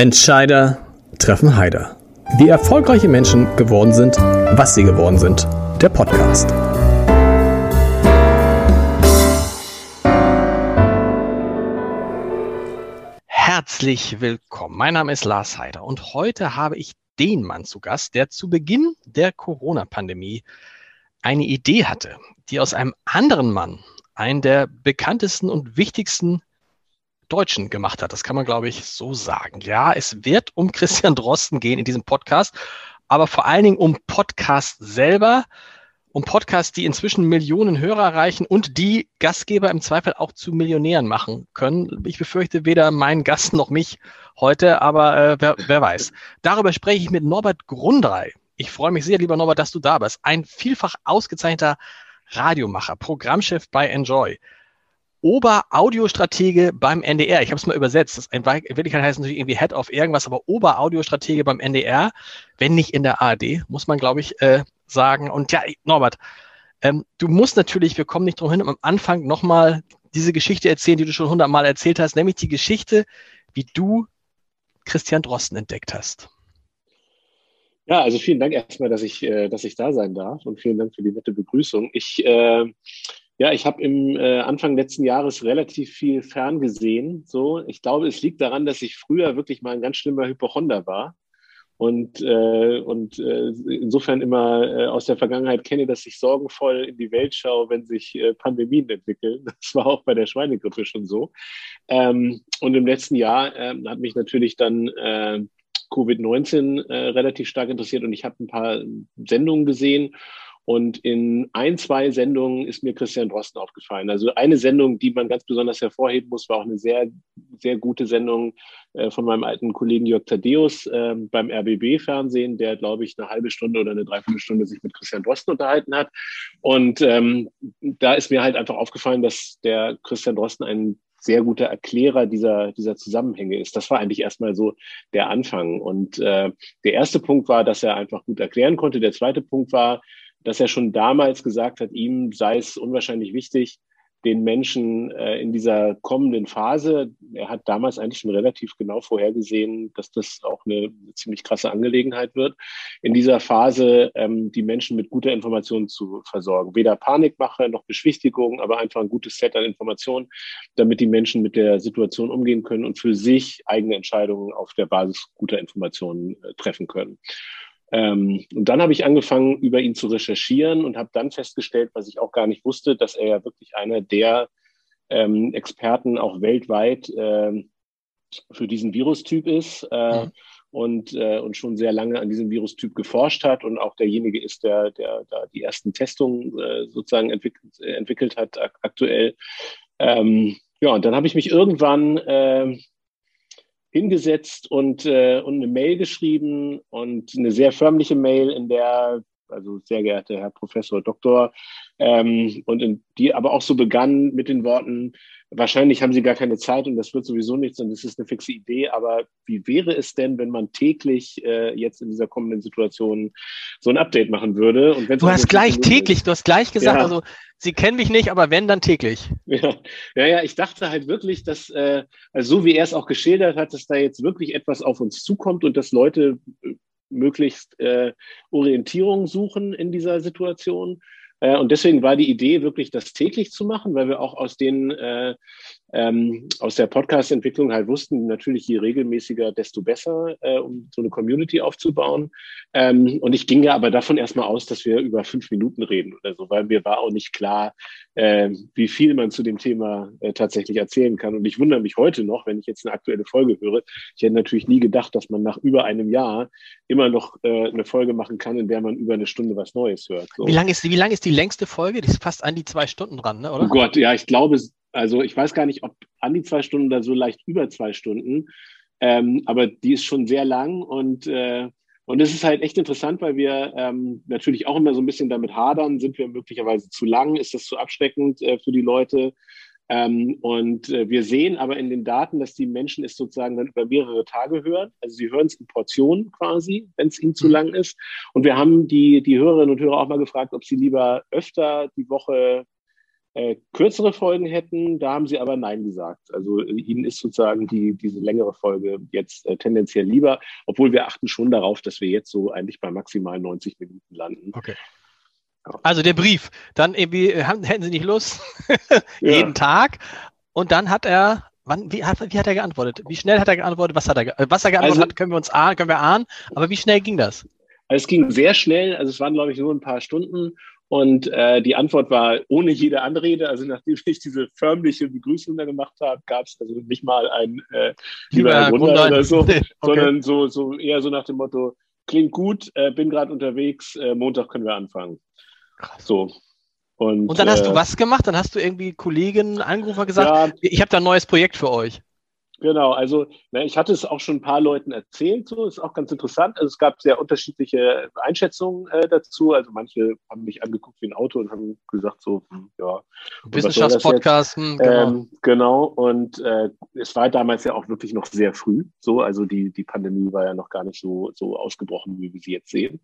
Entscheider treffen Heider. Wie erfolgreiche Menschen geworden sind, was sie geworden sind. Der Podcast. Herzlich willkommen. Mein Name ist Lars Heider und heute habe ich den Mann zu Gast, der zu Beginn der Corona-Pandemie eine Idee hatte, die aus einem anderen Mann einen der bekanntesten und wichtigsten Deutschen gemacht hat. Das kann man, glaube ich, so sagen. Ja, es wird um Christian Drosten gehen in diesem Podcast, aber vor allen Dingen um Podcast selber, um Podcasts, die inzwischen Millionen Hörer erreichen und die Gastgeber im Zweifel auch zu Millionären machen können. Ich befürchte weder meinen Gast noch mich heute, aber äh, wer, wer weiß. Darüber spreche ich mit Norbert Grundrei. Ich freue mich sehr, lieber Norbert, dass du da bist. Ein vielfach ausgezeichneter Radiomacher, Programmchef bei Enjoy. Oberaudiostratege beim NDR. Ich habe es mal übersetzt. Das in Wirklichkeit heißt es natürlich irgendwie Head of irgendwas, aber Oberaudiostratege beim NDR, wenn nicht in der ARD, muss man, glaube ich, äh, sagen. Und ja, Norbert, ähm, du musst natürlich, wir kommen nicht drum hin, am Anfang nochmal diese Geschichte erzählen, die du schon hundertmal erzählt hast, nämlich die Geschichte, wie du Christian Drosten entdeckt hast. Ja, also vielen Dank erstmal, dass ich, äh, dass ich da sein darf und vielen Dank für die nette Begrüßung. Ich äh, ja, ich habe im äh, Anfang letzten Jahres relativ viel ferngesehen. So, ich glaube, es liegt daran, dass ich früher wirklich mal ein ganz schlimmer Hypochonder war und äh, und äh, insofern immer äh, aus der Vergangenheit kenne, dass ich sorgenvoll in die Welt schaue, wenn sich äh, Pandemien entwickeln. Das war auch bei der Schweinegrippe schon so. Ähm, und im letzten Jahr äh, hat mich natürlich dann äh, Covid-19 äh, relativ stark interessiert und ich habe ein paar Sendungen gesehen und in ein, zwei Sendungen ist mir Christian Drosten aufgefallen. Also eine Sendung, die man ganz besonders hervorheben muss, war auch eine sehr, sehr gute Sendung äh, von meinem alten Kollegen Jörg Thaddeus äh, beim RBB-Fernsehen, der, glaube ich, eine halbe Stunde oder eine Dreiviertelstunde sich mit Christian Drosten unterhalten hat. Und ähm, da ist mir halt einfach aufgefallen, dass der Christian Drosten ein sehr guter Erklärer dieser, dieser Zusammenhänge ist. Das war eigentlich erstmal so der Anfang. Und äh, der erste Punkt war, dass er einfach gut erklären konnte. Der zweite Punkt war, dass er schon damals gesagt hat, ihm sei es unwahrscheinlich wichtig, den Menschen äh, in dieser kommenden Phase, er hat damals eigentlich schon relativ genau vorhergesehen, dass das auch eine ziemlich krasse Angelegenheit wird, in dieser Phase ähm, die Menschen mit guter Information zu versorgen. Weder Panikmache noch Beschwichtigung, aber einfach ein gutes Set an Informationen, damit die Menschen mit der Situation umgehen können und für sich eigene Entscheidungen auf der Basis guter Informationen äh, treffen können. Ähm, und dann habe ich angefangen, über ihn zu recherchieren und habe dann festgestellt, was ich auch gar nicht wusste, dass er ja wirklich einer der ähm, Experten auch weltweit ähm, für diesen Virustyp ist äh, mhm. und, äh, und schon sehr lange an diesem Virustyp geforscht hat und auch derjenige ist, der, der da die ersten Testungen äh, sozusagen entwickelt, entwickelt hat ak aktuell. Ähm, ja, und dann habe ich mich irgendwann äh, hingesetzt und, äh, und eine Mail geschrieben und eine sehr förmliche Mail, in der, also sehr geehrter Herr Professor Doktor, ähm, und die aber auch so begann mit den Worten, wahrscheinlich haben Sie gar keine Zeit und das wird sowieso nichts und das ist eine fixe Idee, aber wie wäre es denn, wenn man täglich äh, jetzt in dieser kommenden Situation so ein Update machen würde? Und du hast gleich täglich, ist, du hast gleich gesagt, ja. also Sie kennen mich nicht, aber wenn, dann täglich. Ja, ja, ja ich dachte halt wirklich, dass, äh, also so wie er es auch geschildert hat, dass da jetzt wirklich etwas auf uns zukommt und dass Leute äh, möglichst äh, Orientierung suchen in dieser Situation. Äh, und deswegen war die Idee wirklich, das täglich zu machen, weil wir auch aus den äh, ähm, aus der Podcast-Entwicklung halt wussten, natürlich je regelmäßiger, desto besser, äh, um so eine Community aufzubauen. Ähm, und ich ging ja aber davon erstmal aus, dass wir über fünf Minuten reden oder so, weil mir war auch nicht klar, äh, wie viel man zu dem Thema äh, tatsächlich erzählen kann. Und ich wundere mich heute noch, wenn ich jetzt eine aktuelle Folge höre. Ich hätte natürlich nie gedacht, dass man nach über einem Jahr immer noch äh, eine Folge machen kann, in der man über eine Stunde was Neues hört. So. Wie lang ist, wie lang ist die längste Folge? Die ist fast an die zwei Stunden dran, ne, oder? Oh Gott, ja, ich glaube, also ich weiß gar nicht, ob an die zwei Stunden oder so leicht über zwei Stunden. Ähm, aber die ist schon sehr lang und äh, und es ist halt echt interessant, weil wir ähm, natürlich auch immer so ein bisschen damit hadern, sind wir möglicherweise zu lang, ist das zu abschreckend äh, für die Leute? Ähm, und äh, wir sehen aber in den Daten, dass die Menschen es sozusagen dann über mehrere Tage hören. Also sie hören es in Portionen quasi, wenn es ihnen zu mhm. lang ist. Und wir haben die, die Hörerinnen und Hörer auch mal gefragt, ob sie lieber öfter die Woche äh, kürzere Folgen hätten. Da haben sie aber Nein gesagt. Also äh, ihnen ist sozusagen die, diese längere Folge jetzt äh, tendenziell lieber, obwohl wir achten schon darauf, dass wir jetzt so eigentlich bei maximal 90 Minuten landen. Okay. Also der Brief, dann irgendwie äh, hätten Sie nicht Lust, jeden ja. Tag. Und dann hat er, wann, wie, hat, wie hat er geantwortet? Wie schnell hat er geantwortet? Was hat er, was er geantwortet also, hat, können wir uns ahnen, können wir ahnen. Aber wie schnell ging das? Also es ging sehr schnell, also es waren, glaube ich, nur ein paar Stunden. Und äh, die Antwort war ohne jede Anrede. Also nachdem ich diese förmliche Begrüßung da gemacht habe, gab es also nicht mal ein äh, lieber Wunder oder so, okay. sondern so, so eher so nach dem Motto, klingt gut, äh, bin gerade unterwegs, äh, Montag können wir anfangen. Krass. So. Und, und dann hast du äh, was gemacht? Dann hast du irgendwie Kollegen angerufen und gesagt, ja, ich habe da ein neues Projekt für euch. Genau, also na, ich hatte es auch schon ein paar Leuten erzählt, so ist auch ganz interessant. Also es gab sehr unterschiedliche Einschätzungen äh, dazu. Also manche haben mich angeguckt wie ein Auto und haben gesagt so, hm, ja. Wissenschaftspodcast. Hm, genau. Ähm, genau. Und äh, es war damals ja auch wirklich noch sehr früh. So, also die die Pandemie war ja noch gar nicht so so ausgebrochen, wie wir sie jetzt sehen.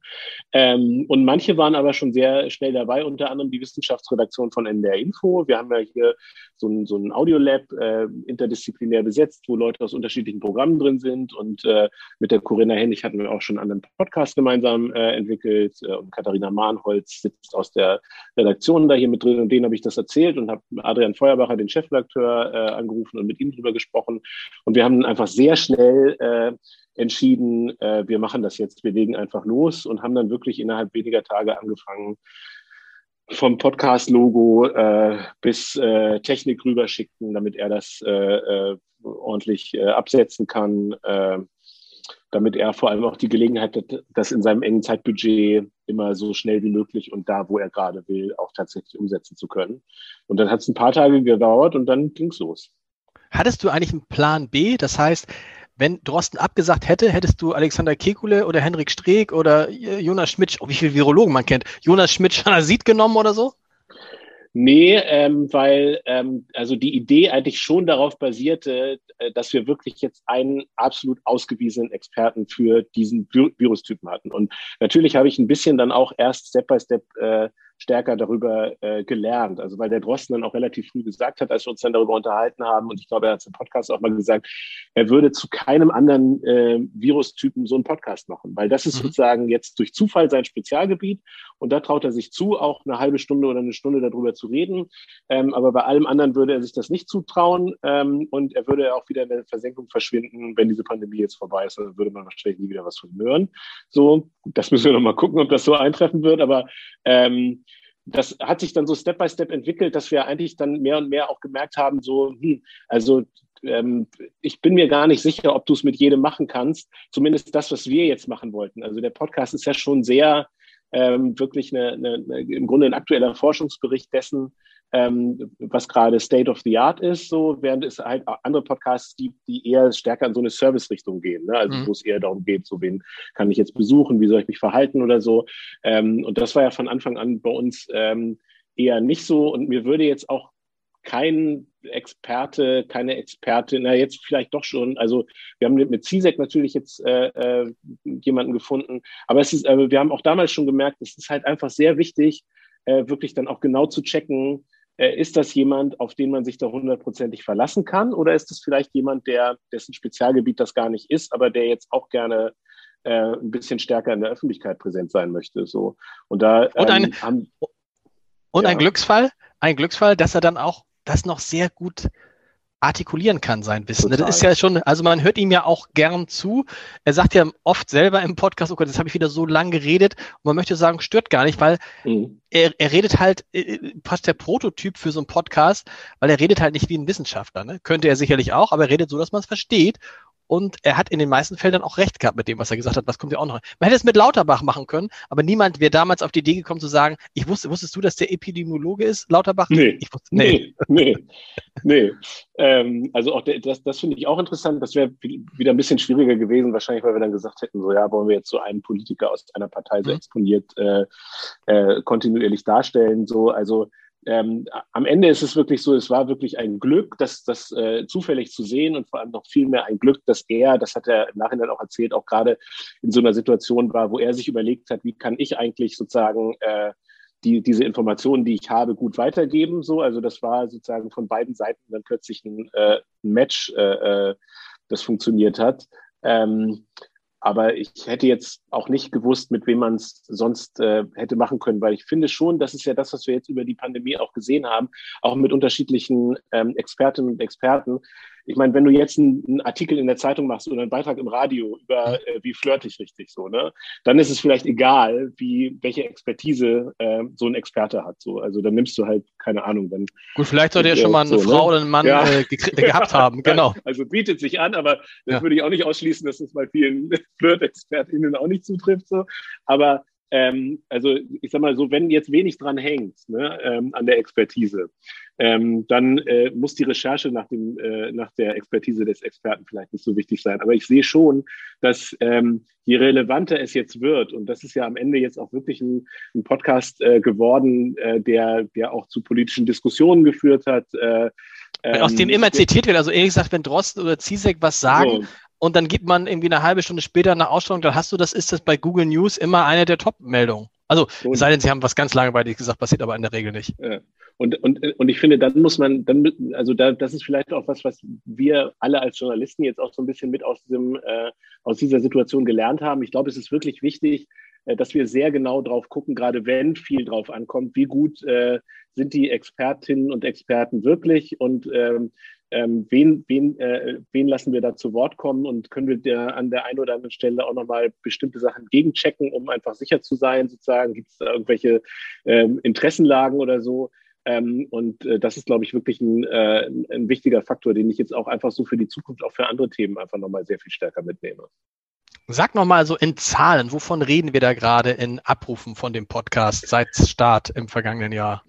Ähm, und manche waren aber schon sehr schnell dabei. Unter anderem die Wissenschaftsredaktion von NDR Info. Wir haben ja hier so ein so ein Audiolab äh, interdisziplinär besetzt wo Leute aus unterschiedlichen Programmen drin sind. Und äh, mit der Corinna Hennig hatten wir auch schon einen Podcast gemeinsam äh, entwickelt. Äh, und Katharina Mahnholz sitzt aus der Redaktion da hier mit drin. Und denen habe ich das erzählt und habe Adrian Feuerbacher, den Chefredakteur, äh, angerufen und mit ihm drüber gesprochen. Und wir haben einfach sehr schnell äh, entschieden, äh, wir machen das jetzt, wir legen einfach los und haben dann wirklich innerhalb weniger Tage angefangen, vom Podcast-Logo äh, bis äh, Technik rüberschicken, damit er das äh, äh, ordentlich äh, absetzen kann, äh, damit er vor allem auch die Gelegenheit hat, das in seinem engen Zeitbudget immer so schnell wie möglich und da, wo er gerade will, auch tatsächlich umsetzen zu können. Und dann hat es ein paar Tage gedauert und dann ging es los. Hattest du eigentlich einen Plan B? Das heißt, wenn Drosten abgesagt hätte, hättest du Alexander Kekule oder Henrik Streeck oder Jonas Schmidt, oh, wie viele Virologen man kennt, Jonas Schmidt Schanasit genommen oder so? Nee, ähm, weil ähm, also die Idee eigentlich schon darauf basierte, äh, dass wir wirklich jetzt einen absolut ausgewiesenen Experten für diesen Virustypen hatten. Und natürlich habe ich ein bisschen dann auch erst Step by Step äh, stärker darüber äh, gelernt. Also weil der Drosten dann auch relativ früh gesagt hat, als wir uns dann darüber unterhalten haben, und ich glaube, er hat es im Podcast auch mal gesagt, er würde zu keinem anderen äh, Virustypen so einen Podcast machen, weil das ist mhm. sozusagen jetzt durch Zufall sein Spezialgebiet und da traut er sich zu, auch eine halbe Stunde oder eine Stunde darüber zu reden. Ähm, aber bei allem anderen würde er sich das nicht zutrauen ähm, und er würde auch wieder in der Versenkung verschwinden, wenn diese Pandemie jetzt vorbei ist, dann würde man wahrscheinlich nie wieder was von hören. So, das müssen wir noch mal gucken, ob das so eintreffen wird, aber ähm, das hat sich dann so Step by Step entwickelt, dass wir eigentlich dann mehr und mehr auch gemerkt haben, so, hm, also ähm, ich bin mir gar nicht sicher, ob du es mit jedem machen kannst. Zumindest das, was wir jetzt machen wollten. Also der Podcast ist ja schon sehr ähm, wirklich eine, eine, eine, im Grunde ein aktueller Forschungsbericht dessen, ähm, was gerade State of the Art ist, so während es halt andere Podcasts gibt, die eher stärker in so eine Service-Richtung gehen. Ne? Also mhm. wo es eher darum geht, so wen kann ich jetzt besuchen, wie soll ich mich verhalten oder so. Ähm, und das war ja von Anfang an bei uns ähm, eher nicht so. Und mir würde jetzt auch kein Experte, keine Expertin, na jetzt vielleicht doch schon. Also wir haben mit CISEC natürlich jetzt äh, äh, jemanden gefunden, aber es ist, äh, wir haben auch damals schon gemerkt, es ist halt einfach sehr wichtig, äh, wirklich dann auch genau zu checken, ist das jemand, auf den man sich da hundertprozentig verlassen kann? Oder ist es vielleicht jemand, der, dessen Spezialgebiet das gar nicht ist, aber der jetzt auch gerne äh, ein bisschen stärker in der Öffentlichkeit präsent sein möchte? So. Und da ähm, und ein, haben, und ja. ein Glücksfall, ein Glücksfall, dass er dann auch das noch sehr gut artikulieren kann, sein Wissen. Total. Das ist ja schon, also man hört ihm ja auch gern zu. Er sagt ja oft selber im Podcast, oh Gott, jetzt habe ich wieder so lang geredet. Und man möchte sagen, stört gar nicht, weil mhm. er, er redet halt, äh, passt der Prototyp für so einen Podcast, weil er redet halt nicht wie ein Wissenschaftler. Ne? Könnte er sicherlich auch, aber er redet so, dass man es versteht. Und er hat in den meisten Fällen dann auch recht gehabt mit dem, was er gesagt hat. Was kommt ja auch noch? Man hätte es mit Lauterbach machen können, aber niemand wäre damals auf die Idee gekommen zu sagen, ich wusste, wusstest du, dass der Epidemiologe ist, Lauterbach? Nee. Ich wusste, nee. nee, nee, nee. Ähm, also auch der, das, das finde ich auch interessant. Das wäre wieder ein bisschen schwieriger gewesen, wahrscheinlich, weil wir dann gesagt hätten, so ja, wollen wir jetzt so einen Politiker aus einer Partei so mhm. exponiert äh, äh, kontinuierlich darstellen. So, also ähm, am Ende ist es wirklich so, es war wirklich ein Glück, das, das äh, zufällig zu sehen und vor allem noch viel mehr ein Glück, dass er, das hat er im Nachhinein auch erzählt, auch gerade in so einer Situation war, wo er sich überlegt hat, wie kann ich eigentlich sozusagen äh, die, diese Informationen, die ich habe, gut weitergeben. So, also das war sozusagen von beiden Seiten dann plötzlich ein, äh, ein Match, äh, äh das funktioniert hat. Ähm, aber ich hätte jetzt auch nicht gewusst, mit wem man es sonst äh, hätte machen können, weil ich finde schon, das ist ja das, was wir jetzt über die Pandemie auch gesehen haben, auch mit unterschiedlichen ähm, Expertinnen und Experten, ich meine, wenn du jetzt einen, Artikel in der Zeitung machst oder einen Beitrag im Radio über äh, wie flirte ich richtig so, ne, dann ist es vielleicht egal, wie welche Expertise äh, so ein Experte hat. So, also dann nimmst du halt keine Ahnung. Dann, Gut, vielleicht sollte er schon mal eine so, Frau ne? oder einen Mann ja. äh, gehabt haben. Genau. Also bietet sich an, aber das ja. würde ich auch nicht ausschließen, dass es bei vielen Flirt-ExpertInnen auch nicht zutrifft. So, aber ähm, also ich sag mal so, wenn jetzt wenig dran hängt ne, ähm, an der Expertise, ähm, dann äh, muss die Recherche nach, dem, äh, nach der Expertise des Experten vielleicht nicht so wichtig sein. Aber ich sehe schon, dass ähm, je relevanter es jetzt wird, und das ist ja am Ende jetzt auch wirklich ein, ein Podcast äh, geworden, äh, der, der auch zu politischen Diskussionen geführt hat. Äh, aus dem ähm, immer zitiert wird, also ehrlich gesagt, wenn Drosten oder Zizek was sagen, so und dann gibt man irgendwie eine halbe Stunde später eine Ausstellung, dann hast du das, ist das bei Google News immer eine der Top-Meldungen. Also, es sei denn, sie haben was ganz langweiliges gesagt, passiert aber in der Regel nicht. Ja. Und, und, und ich finde, dann muss man, dann, also da, das ist vielleicht auch was, was wir alle als Journalisten jetzt auch so ein bisschen mit aus, diesem, äh, aus dieser Situation gelernt haben. Ich glaube, es ist wirklich wichtig, dass wir sehr genau drauf gucken, gerade wenn viel drauf ankommt, wie gut äh, sind die Expertinnen und Experten wirklich und ähm, ähm, wen, wen, äh, wen lassen wir da zu Wort kommen und können wir der, an der einen oder anderen Stelle auch nochmal bestimmte Sachen gegenchecken, um einfach sicher zu sein, sozusagen, gibt es da irgendwelche ähm, Interessenlagen oder so. Ähm, und äh, das ist, glaube ich, wirklich ein, äh, ein wichtiger Faktor, den ich jetzt auch einfach so für die Zukunft, auch für andere Themen einfach nochmal sehr viel stärker mitnehme. Sag nochmal so in Zahlen, wovon reden wir da gerade in Abrufen von dem Podcast seit Start im vergangenen Jahr?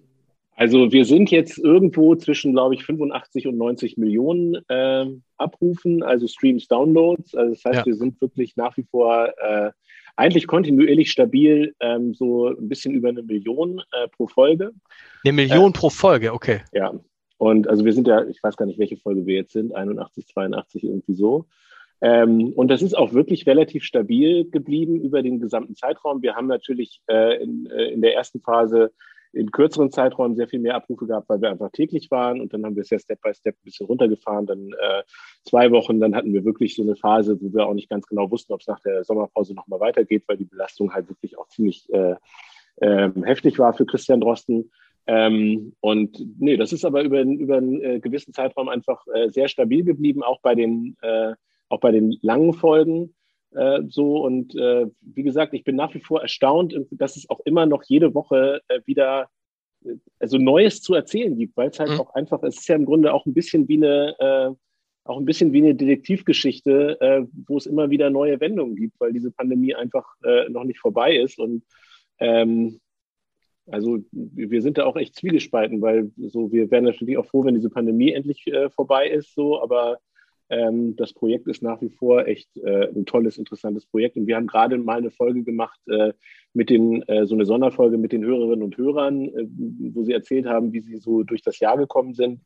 Also wir sind jetzt irgendwo zwischen, glaube ich, 85 und 90 Millionen äh, Abrufen, also Streams, Downloads. Also das heißt, ja. wir sind wirklich nach wie vor äh, eigentlich kontinuierlich stabil, ähm, so ein bisschen über eine Million äh, pro Folge. Eine Million pro Folge, okay. Ja. Und also wir sind ja, ich weiß gar nicht, welche Folge wir jetzt sind, 81, 82, irgendwie so. Ähm, und das ist auch wirklich relativ stabil geblieben über den gesamten Zeitraum. Wir haben natürlich äh, in, äh, in der ersten Phase in kürzeren Zeiträumen sehr viel mehr Abrufe gehabt, weil wir einfach täglich waren und dann haben wir es ja Step by Step ein bisschen runtergefahren, dann äh, zwei Wochen, dann hatten wir wirklich so eine Phase, wo wir auch nicht ganz genau wussten, ob es nach der Sommerpause nochmal weitergeht, weil die Belastung halt wirklich auch ziemlich äh, äh, heftig war für Christian Drosten. Ähm, und nee, das ist aber über, über einen äh, gewissen Zeitraum einfach äh, sehr stabil geblieben, auch bei den, äh, auch bei den langen Folgen. Äh, so und äh, wie gesagt, ich bin nach wie vor erstaunt, dass es auch immer noch jede Woche äh, wieder äh, also Neues zu erzählen gibt, weil es halt mhm. auch einfach, es ist ja im Grunde auch ein bisschen wie eine, äh, auch ein bisschen wie eine Detektivgeschichte, äh, wo es immer wieder neue Wendungen gibt, weil diese Pandemie einfach noch nicht vorbei ist und ähm, also wir sind da auch echt zwiegespalten, weil so wir wären natürlich auch froh, wenn diese Pandemie endlich vorbei ist, so, aber ähm, das Projekt ist nach wie vor echt äh, ein tolles, interessantes Projekt. Und wir haben gerade mal eine Folge gemacht äh, mit den, äh, so eine Sonderfolge mit den Hörerinnen und Hörern, äh, wo sie erzählt haben, wie sie so durch das Jahr gekommen sind.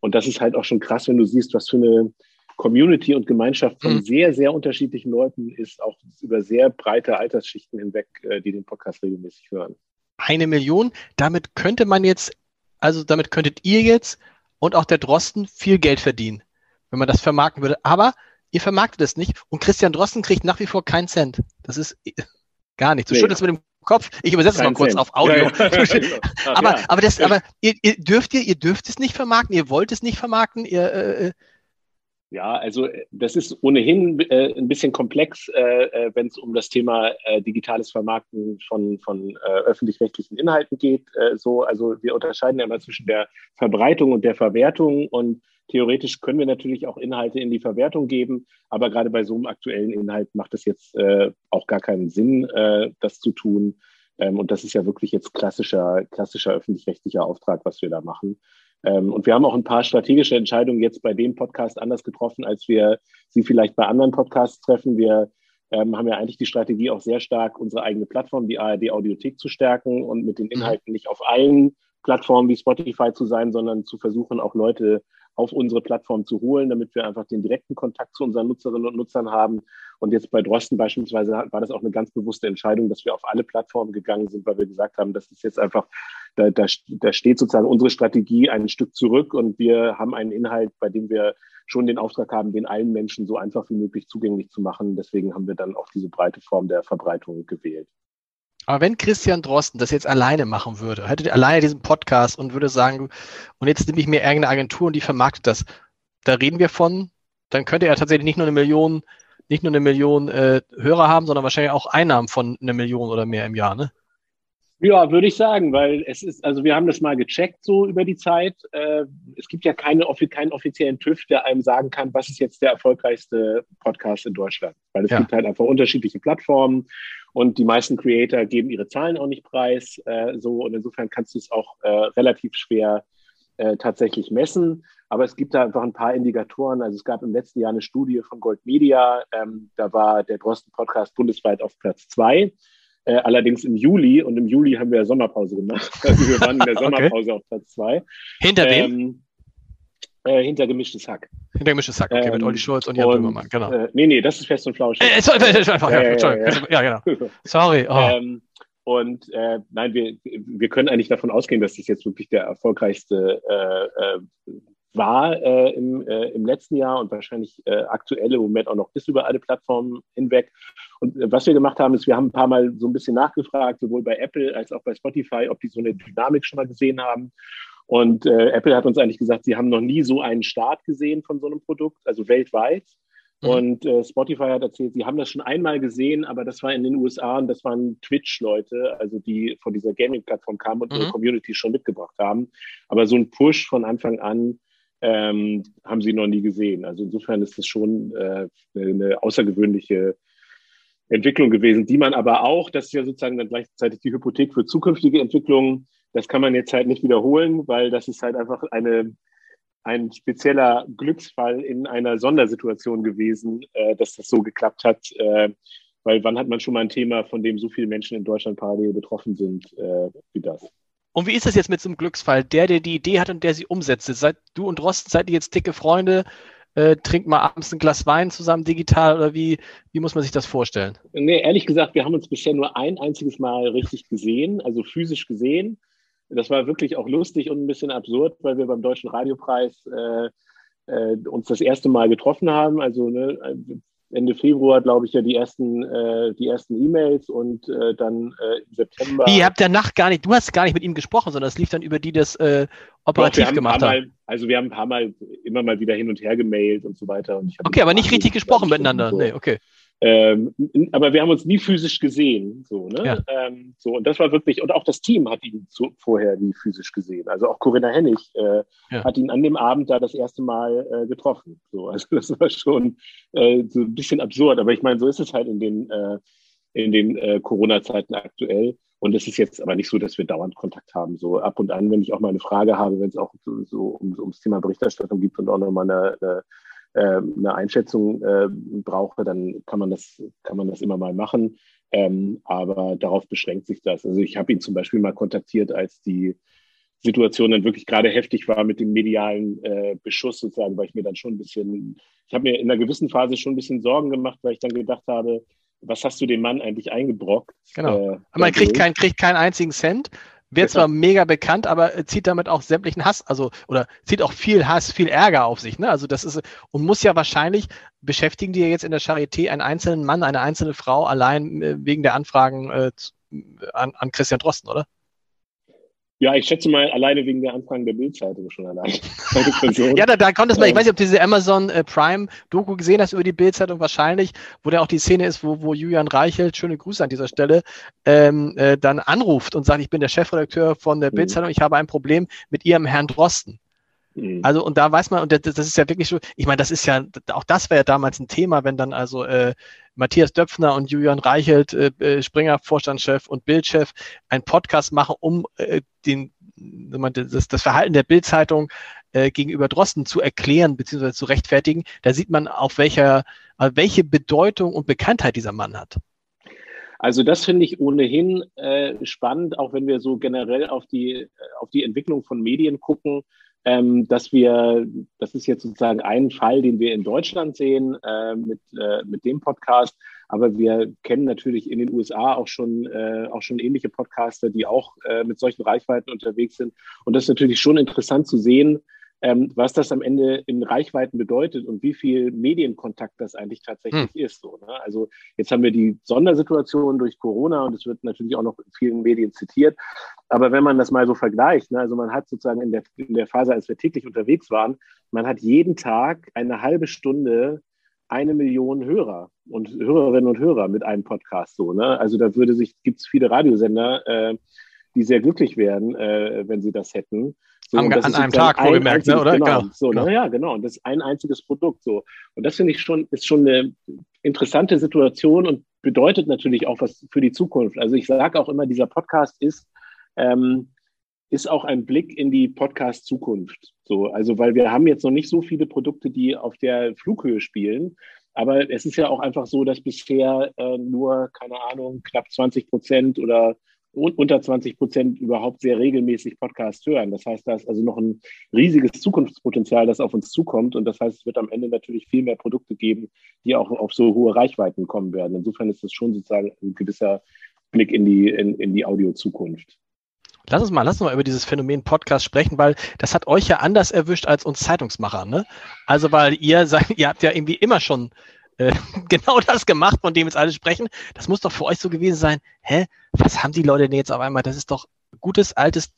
Und das ist halt auch schon krass, wenn du siehst, was für eine Community und Gemeinschaft von mhm. sehr, sehr unterschiedlichen Leuten ist, auch über sehr breite Altersschichten hinweg, äh, die den Podcast regelmäßig hören. Eine Million, damit könnte man jetzt, also damit könntet ihr jetzt und auch der Drosten viel Geld verdienen wenn man das vermarkten würde. Aber ihr vermarktet es nicht und Christian Drosten kriegt nach wie vor keinen Cent. Das ist gar nicht. Du nee. schüttelst mit dem Kopf. Ich übersetze es mal kurz Cent. auf Audio. Ja, ja. Genau. aber, aber das, aber ihr, ihr, dürft ihr, ihr dürft es nicht vermarkten, ihr wollt es nicht vermarkten, ihr, äh, äh ja, also äh, das ist ohnehin äh, ein bisschen komplex, äh, äh wenn es um das Thema äh, digitales Vermarkten von, von äh, öffentlich-rechtlichen Inhalten geht. so, also wir unterscheiden ja immer zwischen der Verbreitung und der Verwertung und theoretisch können wir natürlich auch Inhalte in die Verwertung geben, aber gerade bei so einem aktuellen Inhalt macht es jetzt auch gar keinen Sinn, das zu tun. Ähm, und das ist ja wirklich jetzt klassischer, klassischer öffentlich-rechtlicher Auftrag, was wir da machen. Ähm, und wir haben auch ein paar strategische Entscheidungen jetzt bei dem Podcast anders getroffen, als wir sie vielleicht bei anderen Podcasts treffen. Wir ähm, haben ja eigentlich die Strategie auch sehr stark, unsere eigene Plattform, die ARD Audiothek zu stärken und mit den mhm. Inhalten nicht auf allen Plattformen wie Spotify zu sein, sondern zu versuchen, auch Leute auf unsere Plattform zu holen, damit wir einfach den direkten Kontakt zu unseren Nutzerinnen und Nutzern haben. Und jetzt bei Drosten beispielsweise war das auch eine ganz bewusste Entscheidung, dass wir auf alle Plattformen gegangen sind, weil wir gesagt haben, das ist jetzt einfach, da, da, da steht sozusagen unsere Strategie ein Stück zurück und wir haben einen Inhalt, bei dem wir schon den Auftrag haben, den allen Menschen so einfach wie möglich zugänglich zu machen. Deswegen haben wir dann auch diese breite Form der Verbreitung gewählt. Aber wenn Christian Drosten das jetzt alleine machen würde, hätte alleine diesen Podcast und würde sagen, und jetzt nehme ich mir irgendeine Agentur und die vermarktet das, da reden wir von, dann könnte er tatsächlich nicht nur eine Million, nicht nur eine Million äh, Hörer haben, sondern wahrscheinlich auch Einnahmen von einer Million oder mehr im Jahr, ne? Ja, würde ich sagen, weil es ist, also wir haben das mal gecheckt so über die Zeit. Äh, es gibt ja keine, keinen offiziellen TÜV, der einem sagen kann, was ist jetzt der erfolgreichste Podcast in Deutschland. Weil es ja. gibt halt einfach unterschiedliche Plattformen und die meisten Creator geben ihre Zahlen auch nicht preis. Äh, so und insofern kannst du es auch äh, relativ schwer tatsächlich messen. Aber es gibt da einfach ein paar Indikatoren. Also es gab im letzten Jahr eine Studie von Gold Media. Ähm, da war der Drosten Podcast bundesweit auf Platz zwei. Äh, allerdings im Juli und im Juli haben wir Sommerpause gemacht. Also wir waren in der Sommerpause okay. auf Platz zwei. Hinter wem? Ähm, äh, hinter gemischtes Hack. Hinter gemischtes Hack, okay, ähm, mit Olli Schulz und Jan Böhmermann, genau. Äh, nee, nee, das ist fest und flauschig. Äh, sorry, einfach, ja, ja, ja, ja, genau. Sorry. Oh. Ähm, und äh, nein, wir, wir können eigentlich davon ausgehen, dass das jetzt wirklich der erfolgreichste äh, äh, war äh, im, äh, im letzten Jahr und wahrscheinlich äh, aktuell im Moment auch noch bis über alle Plattformen hinweg. Und äh, was wir gemacht haben, ist, wir haben ein paar Mal so ein bisschen nachgefragt, sowohl bei Apple als auch bei Spotify, ob die so eine Dynamik schon mal gesehen haben. Und äh, Apple hat uns eigentlich gesagt, sie haben noch nie so einen Start gesehen von so einem Produkt, also weltweit. Mhm. Und äh, Spotify hat erzählt, sie haben das schon einmal gesehen, aber das war in den USA und das waren Twitch-Leute, also die von dieser Gaming-Plattform kamen und mhm. ihre Community schon mitgebracht haben. Aber so ein Push von Anfang an ähm, haben sie noch nie gesehen. Also insofern ist das schon äh, eine außergewöhnliche Entwicklung gewesen, die man aber auch, das ist ja sozusagen dann gleichzeitig die Hypothek für zukünftige Entwicklungen, das kann man jetzt halt nicht wiederholen, weil das ist halt einfach eine, ein spezieller Glücksfall in einer Sondersituation gewesen, äh, dass das so geklappt hat. Äh, weil wann hat man schon mal ein Thema, von dem so viele Menschen in Deutschland parallel betroffen sind äh, wie das? Und wie ist das jetzt mit so einem Glücksfall? Der, der die Idee hat und der sie umsetzt. Seid du und Rosten, seid ihr jetzt dicke Freunde? Äh, trinkt mal abends ein Glas Wein zusammen digital oder wie, wie muss man sich das vorstellen? Nee, ehrlich gesagt, wir haben uns bisher nur ein einziges Mal richtig gesehen, also physisch gesehen. Das war wirklich auch lustig und ein bisschen absurd, weil wir beim Deutschen Radiopreis äh, äh, uns das erste Mal getroffen haben. Also ne, Ende Februar, glaube ich, ja die ersten, äh, die ersten E-Mails und äh, dann äh, im September. Wie, ihr habt danach gar nicht, du hast gar nicht mit ihm gesprochen, sondern es lief dann über die, das äh, operativ Doch, gemacht haben. Mal, also wir haben ein paar Mal immer mal wieder hin und her gemailt und so weiter. Und okay, aber nicht richtig gesprochen miteinander. So. Nee, okay. Ähm, aber wir haben uns nie physisch gesehen. So, ne? Ja. Ähm, so, und das war wirklich, und auch das Team hat ihn zu, vorher nie physisch gesehen. Also auch Corinna Hennig äh, ja. hat ihn an dem Abend da das erste Mal äh, getroffen. So, also das war schon äh, so ein bisschen absurd. Aber ich meine, so ist es halt in den, äh, in den äh, Corona-Zeiten aktuell. Und es ist jetzt aber nicht so, dass wir dauernd Kontakt haben. So ab und an, wenn ich auch mal eine Frage habe, wenn es auch so, so um, ums Thema Berichterstattung gibt und auch nochmal eine, eine eine Einschätzung äh, brauche, dann kann man das, kann man das immer mal machen. Ähm, aber darauf beschränkt sich das. Also ich habe ihn zum Beispiel mal kontaktiert, als die Situation dann wirklich gerade heftig war mit dem medialen äh, Beschuss sozusagen, weil ich mir dann schon ein bisschen, ich habe mir in einer gewissen Phase schon ein bisschen Sorgen gemacht, weil ich dann gedacht habe, was hast du dem Mann eigentlich eingebrockt? Genau. Äh, man kriegt, kein, kriegt keinen einzigen Cent wird zwar mega bekannt, aber zieht damit auch sämtlichen Hass, also oder zieht auch viel Hass, viel Ärger auf sich. Ne? Also das ist und muss ja wahrscheinlich beschäftigen die ja jetzt in der Charité einen einzelnen Mann, eine einzelne Frau allein äh, wegen der Anfragen äh, an, an Christian Drosten, oder? Ja, ich schätze mal alleine wegen der Anfragen der Bildzeitung schon allein. ja, da, da konntest man, ich weiß nicht, ob du diese Amazon äh, Prime Doku gesehen hast über die Bildzeitung wahrscheinlich, wo da auch die Szene ist, wo, wo Julian Reichelt, schöne Grüße an dieser Stelle, ähm, äh, dann anruft und sagt, ich bin der Chefredakteur von der mhm. Bildzeitung, ich habe ein Problem mit ihrem Herrn Drosten. Mhm. Also, und da weiß man, und das, das ist ja wirklich so, ich meine, das ist ja, auch das war ja damals ein Thema, wenn dann also äh, Matthias Döpfner und Julian Reichelt, äh, äh, Springer Vorstandschef und Bildchef, einen Podcast machen, um äh, den, das, das Verhalten der Bildzeitung äh, gegenüber Drosten zu erklären bzw. zu rechtfertigen. Da sieht man, auf welcher, welche Bedeutung und Bekanntheit dieser Mann hat. Also das finde ich ohnehin äh, spannend, auch wenn wir so generell auf die, auf die Entwicklung von Medien gucken ähm, dass wir, das ist jetzt sozusagen ein Fall, den wir in Deutschland sehen äh, mit, äh, mit dem Podcast, aber wir kennen natürlich in den USA auch schon, äh, auch schon ähnliche Podcaster, die auch äh, mit solchen Reichweiten unterwegs sind. Und das ist natürlich schon interessant zu sehen, ähm, was das am Ende in Reichweiten bedeutet und wie viel Medienkontakt das eigentlich tatsächlich hm. ist. So, ne? Also jetzt haben wir die Sondersituation durch Corona und es wird natürlich auch noch in vielen Medien zitiert. Aber wenn man das mal so vergleicht, ne, also man hat sozusagen in der, in der Phase, als wir täglich unterwegs waren, man hat jeden Tag eine halbe Stunde eine Million Hörer und Hörerinnen und Hörer mit einem Podcast so. Ne? Also da würde sich, gibt es viele Radiosender, äh, die sehr glücklich wären, äh, wenn sie das hätten. So, Am, an einem Tag, ein wohlgemerkt, ne, oder? Genau, genau. So, genau. ja, genau. Und das ist ein einziges Produkt. So. Und das finde ich schon, ist schon eine interessante Situation und bedeutet natürlich auch was für die Zukunft. Also ich sage auch immer, dieser Podcast ist, ähm, ist auch ein Blick in die Podcast-Zukunft. So, also weil wir haben jetzt noch nicht so viele Produkte, die auf der Flughöhe spielen. Aber es ist ja auch einfach so, dass bisher äh, nur, keine Ahnung, knapp 20 Prozent oder unter 20 Prozent überhaupt sehr regelmäßig Podcast hören. Das heißt, da ist also noch ein riesiges Zukunftspotenzial, das auf uns zukommt. Und das heißt, es wird am Ende natürlich viel mehr Produkte geben, die auch auf so hohe Reichweiten kommen werden. Insofern ist das schon sozusagen ein gewisser Blick in die, in, in die Audio-Zukunft. Lass uns mal, lass uns mal über dieses Phänomen Podcast sprechen, weil das hat euch ja anders erwischt als uns Zeitungsmacher, ne? Also, weil ihr sagt, ihr habt ja irgendwie immer schon äh, genau das gemacht, von dem jetzt alle sprechen. Das muss doch für euch so gewesen sein. Hä? Was haben die Leute denn jetzt auf einmal? Das ist doch gutes altes,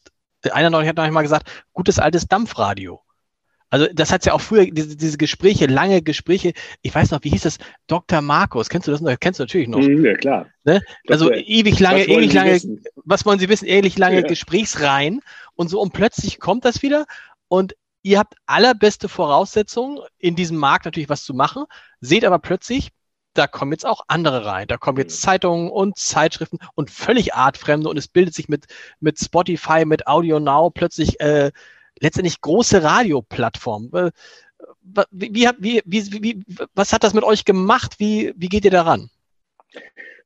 einer noch hat noch mal gesagt, gutes altes Dampfradio. Also das hat ja auch früher diese, diese Gespräche, lange Gespräche. Ich weiß noch, wie hieß das? Dr. Markus, kennst du das noch? Kennst du natürlich noch? Mhm, ja klar. Ne? Also Dr. ewig lange, ewig lange. Wissen? Was wollen Sie wissen? Ewig lange ja. Gesprächsreihen und so und plötzlich kommt das wieder und ihr habt allerbeste Voraussetzungen, in diesem Markt natürlich was zu machen, seht aber plötzlich, da kommen jetzt auch andere rein. Da kommen jetzt mhm. Zeitungen und Zeitschriften und völlig artfremde und es bildet sich mit, mit Spotify, mit Audio Now plötzlich äh, letztendlich große Radioplattformen. Äh, wie, wie, wie, wie, was hat das mit euch gemacht? Wie, wie geht ihr daran?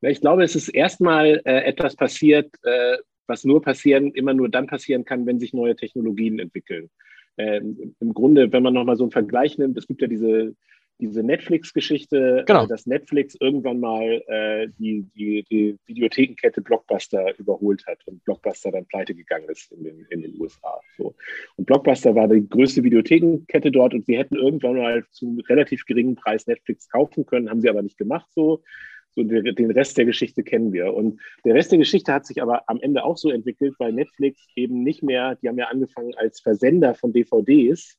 Ich glaube, es ist erstmal äh, etwas passiert, äh, was nur passieren, immer nur dann passieren kann, wenn sich neue Technologien entwickeln ähm, im Grunde, wenn man nochmal so einen Vergleich nimmt, es gibt ja diese, diese Netflix-Geschichte, genau. dass Netflix irgendwann mal äh, die, die, die Videothekenkette Blockbuster überholt hat und Blockbuster dann pleite gegangen ist in den, in den USA. So. Und Blockbuster war die größte Videothekenkette dort und sie hätten irgendwann mal zu relativ geringem Preis Netflix kaufen können, haben sie aber nicht gemacht so. So den Rest der Geschichte kennen wir. Und der Rest der Geschichte hat sich aber am Ende auch so entwickelt, weil Netflix eben nicht mehr, die haben ja angefangen als Versender von DVDs.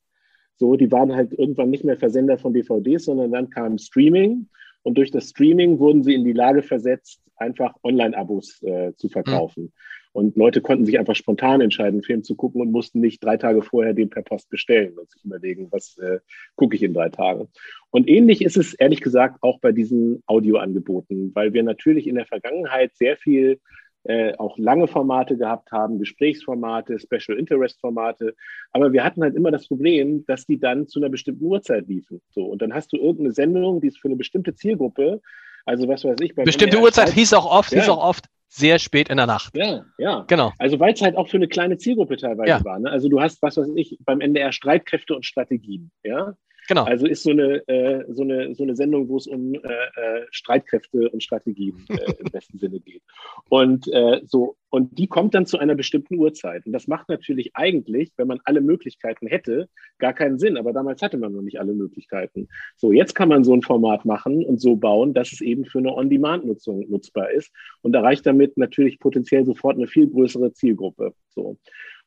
So, die waren halt irgendwann nicht mehr Versender von DVDs, sondern dann kam Streaming. Und durch das Streaming wurden sie in die Lage versetzt, einfach Online-Abos äh, zu verkaufen. Mhm. Und Leute konnten sich einfach spontan entscheiden, einen Film zu gucken und mussten nicht drei Tage vorher den per Post bestellen und sich überlegen, was äh, gucke ich in drei Tagen. Und ähnlich ist es ehrlich gesagt auch bei diesen Audioangeboten, weil wir natürlich in der Vergangenheit sehr viel äh, auch lange Formate gehabt haben, Gesprächsformate, Special Interest Formate. Aber wir hatten halt immer das Problem, dass die dann zu einer bestimmten Uhrzeit liefen. So, und dann hast du irgendeine Sendung, die ist für eine bestimmte Zielgruppe. Also was weiß ich. Bestimmte NDR Uhrzeit hieß auch oft, ja. hieß auch oft sehr spät in der Nacht. Ja, ja. Genau. Also weil es halt auch für eine kleine Zielgruppe teilweise ja. war. Ne? Also du hast, was weiß ich, beim NDR Streitkräfte und Strategien. Ja. Genau. Also ist so eine, äh, so eine, so eine Sendung, wo es um äh, äh Streitkräfte und Strategien äh, im besten Sinne geht. Und äh, so, und die kommt dann zu einer bestimmten Uhrzeit. Und das macht natürlich eigentlich, wenn man alle Möglichkeiten hätte, gar keinen Sinn. Aber damals hatte man noch nicht alle Möglichkeiten. So, jetzt kann man so ein Format machen und so bauen, dass es eben für eine On-Demand-Nutzung nutzbar ist und erreicht damit natürlich potenziell sofort eine viel größere Zielgruppe. So.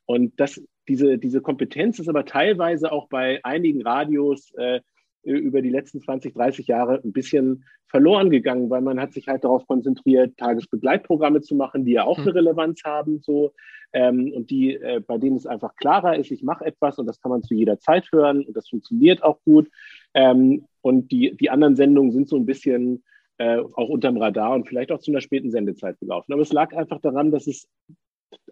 Und das, diese, diese Kompetenz ist aber teilweise auch bei einigen Radios äh, über die letzten 20, 30 Jahre ein bisschen verloren gegangen, weil man hat sich halt darauf konzentriert, Tagesbegleitprogramme zu machen, die ja auch hm. eine Relevanz haben, so ähm, und die, äh, bei denen es einfach klarer ist, ich mache etwas und das kann man zu jeder Zeit hören und das funktioniert auch gut. Ähm, und die, die anderen Sendungen sind so ein bisschen äh, auch unterm Radar und vielleicht auch zu einer späten Sendezeit gelaufen. Aber es lag einfach daran, dass es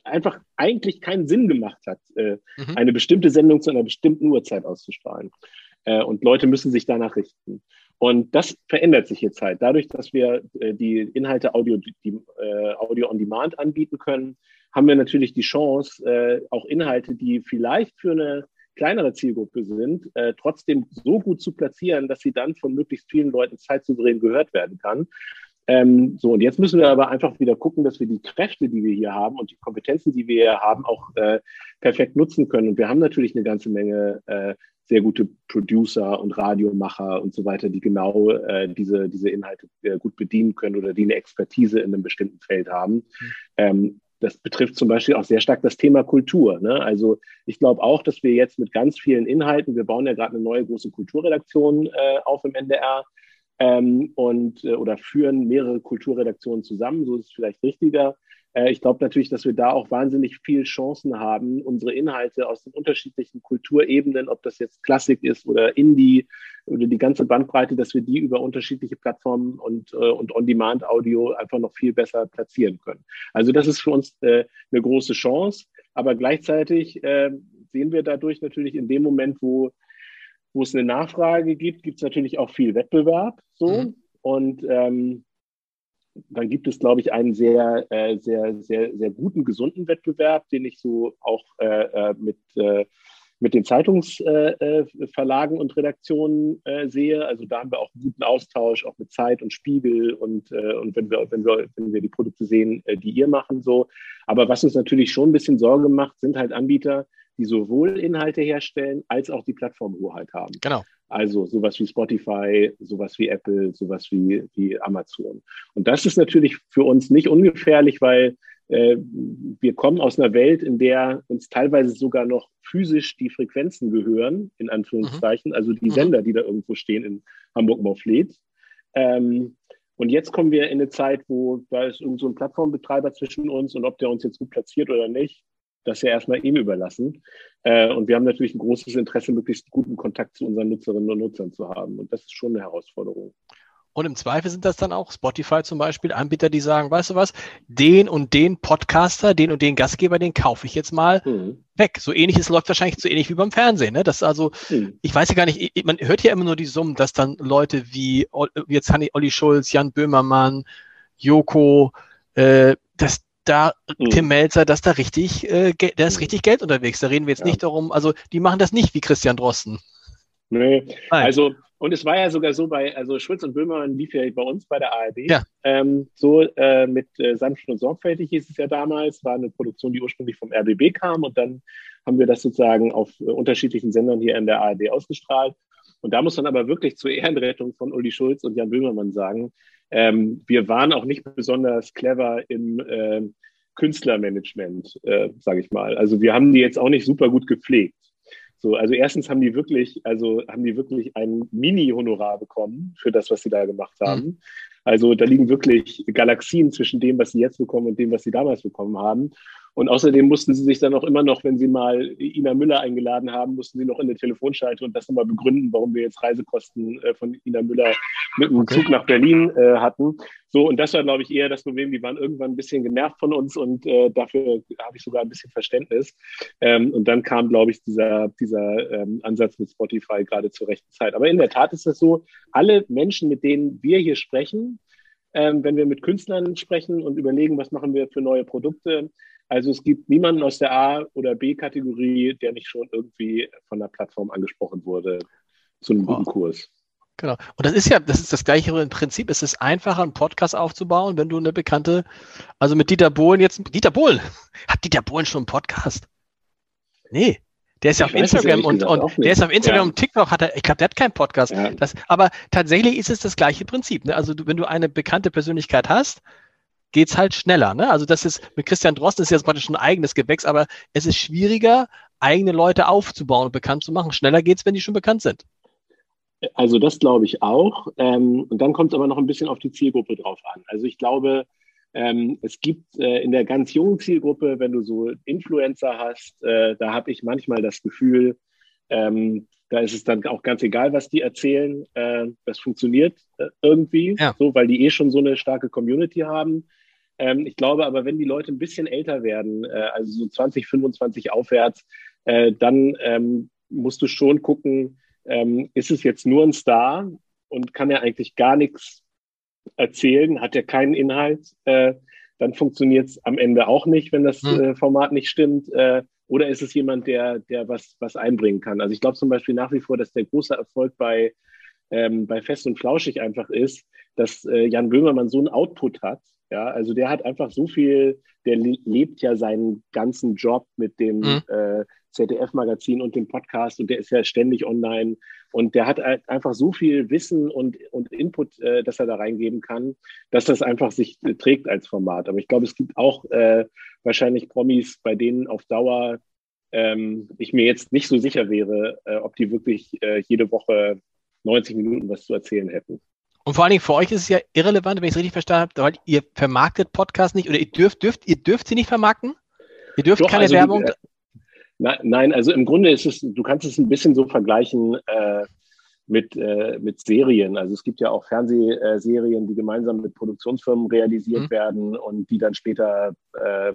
einfach eigentlich keinen Sinn gemacht hat, äh, mhm. eine bestimmte Sendung zu einer bestimmten Uhrzeit auszustrahlen. Äh, und Leute müssen sich danach richten. Und das verändert sich jetzt halt. Dadurch, dass wir äh, die Inhalte Audio, die, äh, Audio on Demand anbieten können, haben wir natürlich die Chance, äh, auch Inhalte, die vielleicht für eine kleinere Zielgruppe sind, äh, trotzdem so gut zu platzieren, dass sie dann von möglichst vielen Leuten zeitsouverän gehört werden kann. Ähm, so, und jetzt müssen wir aber einfach wieder gucken, dass wir die Kräfte, die wir hier haben und die Kompetenzen, die wir hier haben, auch äh, perfekt nutzen können. Und wir haben natürlich eine ganze Menge äh, sehr gute Producer und Radiomacher und so weiter, die genau äh, diese, diese Inhalte äh, gut bedienen können oder die eine Expertise in einem bestimmten Feld haben. Mhm. Ähm, das betrifft zum Beispiel auch sehr stark das Thema Kultur. Ne? Also ich glaube auch, dass wir jetzt mit ganz vielen Inhalten, wir bauen ja gerade eine neue große Kulturredaktion äh, auf im NDR ähm, und äh, oder führen mehrere Kulturredaktionen zusammen, so ist es vielleicht richtiger. Äh, ich glaube natürlich, dass wir da auch wahnsinnig viel Chancen haben, unsere Inhalte aus den unterschiedlichen Kulturebenen, ob das jetzt Klassik ist oder Indie oder die ganze Bandbreite, dass wir die über unterschiedliche Plattformen und, äh, und On-Demand-Audio einfach noch viel besser platzieren können. Also das ist für uns äh, eine große Chance, aber gleichzeitig sehen wir dadurch natürlich in dem Moment, wo wo es eine Nachfrage gibt, gibt es natürlich auch viel Wettbewerb. So. Mhm. Und ähm, dann gibt es, glaube ich, einen sehr, äh, sehr, sehr, sehr guten, gesunden Wettbewerb, den ich so auch äh, äh mit, äh, mit den Zeitungsverlagen äh, und Redaktionen äh, sehe. Also da haben wir auch einen guten Austausch, auch mit Zeit und Spiegel und, und wenn, wir, wenn, wir, wenn wir die Produkte sehen, die ihr machen so. Aber was uns natürlich schon ein bisschen Sorge macht, sind halt Anbieter, die sowohl Inhalte herstellen als auch die Plattformhoheit haben. Genau. Also sowas wie Spotify, sowas wie Apple, sowas wie, wie Amazon. Und das ist natürlich für uns nicht ungefährlich, weil äh, wir kommen aus einer Welt, in der uns teilweise sogar noch physisch die Frequenzen gehören, in Anführungszeichen, mhm. also die mhm. Sender, die da irgendwo stehen in Hamburg-Morfleet. Ähm, und jetzt kommen wir in eine Zeit, wo da ist irgend so ein Plattformbetreiber zwischen uns und ob der uns jetzt gut platziert oder nicht, das ja erstmal ihm überlassen. Äh, und wir haben natürlich ein großes Interesse, möglichst guten Kontakt zu unseren Nutzerinnen und Nutzern zu haben. Und das ist schon eine Herausforderung. Und im Zweifel sind das dann auch Spotify zum Beispiel Anbieter, die sagen, weißt du was, den und den Podcaster, den und den Gastgeber, den kaufe ich jetzt mal mhm. weg. So ähnliches läuft wahrscheinlich so ähnlich wie beim Fernsehen. Ne? Das ist also, mhm. ich weiß ja gar nicht, man hört ja immer nur die Summen, dass dann Leute wie, wie jetzt Olli Schulz, Jan Böhmermann, Joko, äh, dass da mhm. Tim Melzer, dass da richtig, äh, da ist mhm. richtig Geld unterwegs. Da reden wir jetzt ja. nicht darum, also die machen das nicht wie Christian Drosten. Nee, Nein. also und es war ja sogar so bei, also Schulz und Böhmermann lief ja bei uns bei der ARD. Ja. Ähm, so äh, mit äh, Sanft und Sorgfältig hieß es ja damals, war eine Produktion, die ursprünglich vom RBB kam und dann haben wir das sozusagen auf äh, unterschiedlichen Sendern hier in der ARD ausgestrahlt. Und da muss man aber wirklich zur Ehrenrettung von Uli Schulz und Jan Böhmermann sagen, ähm, wir waren auch nicht besonders clever im äh, Künstlermanagement, äh, sage ich mal. Also wir haben die jetzt auch nicht super gut gepflegt. So, also erstens haben die wirklich, also haben die wirklich ein Mini-Honorar bekommen für das, was sie da gemacht haben. Mhm. Also da liegen wirklich Galaxien zwischen dem, was sie jetzt bekommen und dem, was sie damals bekommen haben. Und außerdem mussten sie sich dann auch immer noch, wenn sie mal Ina Müller eingeladen haben, mussten sie noch in der Telefonschalte und das nochmal begründen, warum wir jetzt Reisekosten äh, von Ina Müller mit dem. Zug nach Berlin äh, hatten. So, und das war, glaube ich, eher das Problem. Die waren irgendwann ein bisschen genervt von uns und äh, dafür habe ich sogar ein bisschen Verständnis. Ähm, und dann kam, glaube ich, dieser, dieser ähm, Ansatz mit Spotify gerade zur rechten Zeit. Aber in der Tat ist es so, alle Menschen, mit denen wir hier sprechen, ähm, wenn wir mit Künstlern sprechen und überlegen, was machen wir für neue Produkte, also es gibt niemanden aus der A- oder B-Kategorie, der nicht schon irgendwie von der Plattform angesprochen wurde zu einem guten Kurs. Genau. Und das ist ja, das ist das gleiche im Prinzip. Es ist einfacher, einen Podcast aufzubauen, wenn du eine bekannte, also mit Dieter Bohlen jetzt, Dieter Bohlen, hat Dieter Bohlen schon einen Podcast? Nee. Der ist ja auf Instagram und, und der ist auf Instagram ja. und TikTok hat er, ich glaube, der hat keinen Podcast. Ja. Das, aber tatsächlich ist es das gleiche Prinzip. Ne? Also du, wenn du eine bekannte Persönlichkeit hast, geht's halt schneller. Ne? Also das ist mit Christian Drosten ist jetzt praktisch ein eigenes Gewächs, aber es ist schwieriger, eigene Leute aufzubauen und bekannt zu machen. Schneller geht's, wenn die schon bekannt sind. Also das glaube ich auch. Ähm, und dann kommt es aber noch ein bisschen auf die Zielgruppe drauf an. Also ich glaube, ähm, es gibt äh, in der ganz jungen Zielgruppe, wenn du so Influencer hast, äh, da habe ich manchmal das Gefühl, ähm, da ist es dann auch ganz egal, was die erzählen. Äh, das funktioniert äh, irgendwie, ja. so, weil die eh schon so eine starke Community haben. Ähm, ich glaube aber, wenn die Leute ein bisschen älter werden, äh, also so 20, 25 aufwärts, äh, dann ähm, musst du schon gucken, ähm, ist es jetzt nur ein Star und kann er eigentlich gar nichts erzählen, hat er keinen Inhalt, äh, dann funktioniert es am Ende auch nicht, wenn das hm. äh, Format nicht stimmt. Äh, Oder ist es jemand, der, der was, was einbringen kann? Also ich glaube zum Beispiel nach wie vor, dass der große Erfolg bei, ähm, bei Fest und Flauschig einfach ist, dass äh, Jan Böhmermann so einen Output hat. Ja, also der hat einfach so viel, der lebt ja seinen ganzen Job mit dem mhm. äh, ZDF-Magazin und dem Podcast und der ist ja ständig online und der hat halt einfach so viel Wissen und, und Input, äh, dass er da reingeben kann, dass das einfach sich äh, trägt als Format. Aber ich glaube, es gibt auch äh, wahrscheinlich Promis, bei denen auf Dauer ähm, ich mir jetzt nicht so sicher wäre, äh, ob die wirklich äh, jede Woche 90 Minuten was zu erzählen hätten. Und vor allen Dingen für euch ist es ja irrelevant, wenn ich es richtig verstanden habe, weil ihr vermarktet Podcasts nicht oder ihr dürft, dürft, ihr dürft sie nicht vermarkten? Ihr dürft Doch, keine also, Werbung. Äh, nein, also im Grunde ist es, du kannst es ein bisschen so vergleichen äh, mit, äh, mit Serien. Also es gibt ja auch Fernsehserien, die gemeinsam mit Produktionsfirmen realisiert mhm. werden und die dann später äh, äh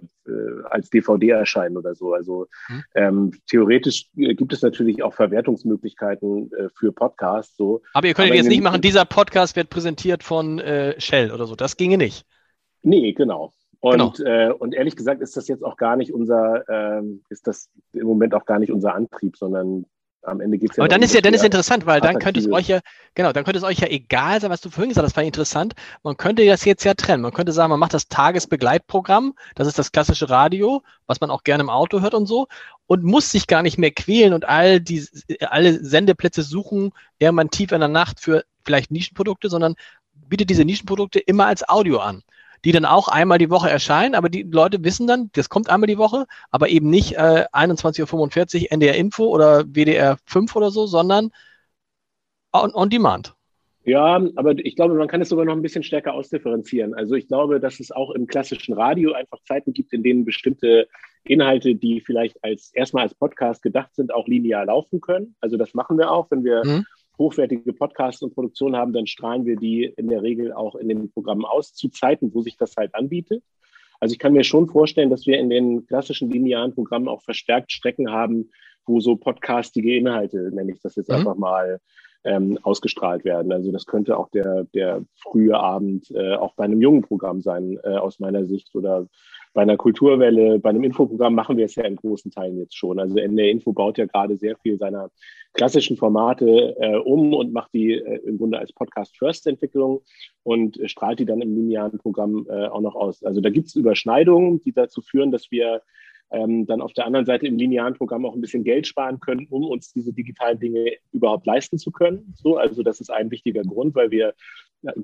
als DVD erscheinen oder so. Also mhm. ähm, theoretisch gibt es natürlich auch Verwertungsmöglichkeiten äh, für Podcasts. So. Aber ihr könnt jetzt nicht machen, dieser Podcast wird präsentiert von äh, Shell oder so. Das ginge nicht. Nee, genau. Und, genau. äh, und ehrlich gesagt ist das jetzt auch gar nicht unser, ähm, ist das im Moment auch gar nicht unser Antrieb, sondern am Ende geht es ja. Aber dann ist ja, dann ist interessant, weil dann könnte es euch ja, genau, dann könnte es euch ja egal sein, was du vorhin gesagt hast, das war interessant. Man könnte das jetzt ja trennen. Man könnte sagen, man macht das Tagesbegleitprogramm, das ist das klassische Radio, was man auch gerne im Auto hört und so, und muss sich gar nicht mehr quälen und all die, alle Sendeplätze suchen, irgendwann tief in der Nacht für vielleicht Nischenprodukte, sondern bietet diese Nischenprodukte immer als Audio an die dann auch einmal die Woche erscheinen, aber die Leute wissen dann, das kommt einmal die Woche, aber eben nicht äh, 21.45 Uhr NDR Info oder WDR 5 oder so, sondern on, on demand. Ja, aber ich glaube, man kann es sogar noch ein bisschen stärker ausdifferenzieren. Also ich glaube, dass es auch im klassischen Radio einfach Zeiten gibt, in denen bestimmte Inhalte, die vielleicht als erstmal als Podcast gedacht sind, auch linear laufen können. Also das machen wir auch, wenn wir mhm hochwertige Podcasts und Produktionen haben, dann strahlen wir die in der Regel auch in den Programmen aus, zu Zeiten, wo sich das halt anbietet. Also ich kann mir schon vorstellen, dass wir in den klassischen linearen Programmen auch verstärkt Strecken haben, wo so podcastige Inhalte, nenne ich das jetzt mhm. einfach mal, ähm, ausgestrahlt werden. Also das könnte auch der, der frühe Abend äh, auch bei einem jungen Programm sein, äh, aus meiner Sicht, oder bei einer Kulturwelle, bei einem Infoprogramm machen wir es ja in großen Teilen jetzt schon. Also NDR Info baut ja gerade sehr viel seiner klassischen Formate äh, um und macht die äh, im Grunde als Podcast-First-Entwicklung und äh, strahlt die dann im linearen Programm äh, auch noch aus. Also da gibt es Überschneidungen, die dazu führen, dass wir ähm, dann auf der anderen Seite im linearen Programm auch ein bisschen Geld sparen können, um uns diese digitalen Dinge überhaupt leisten zu können. So, also das ist ein wichtiger Grund, weil wir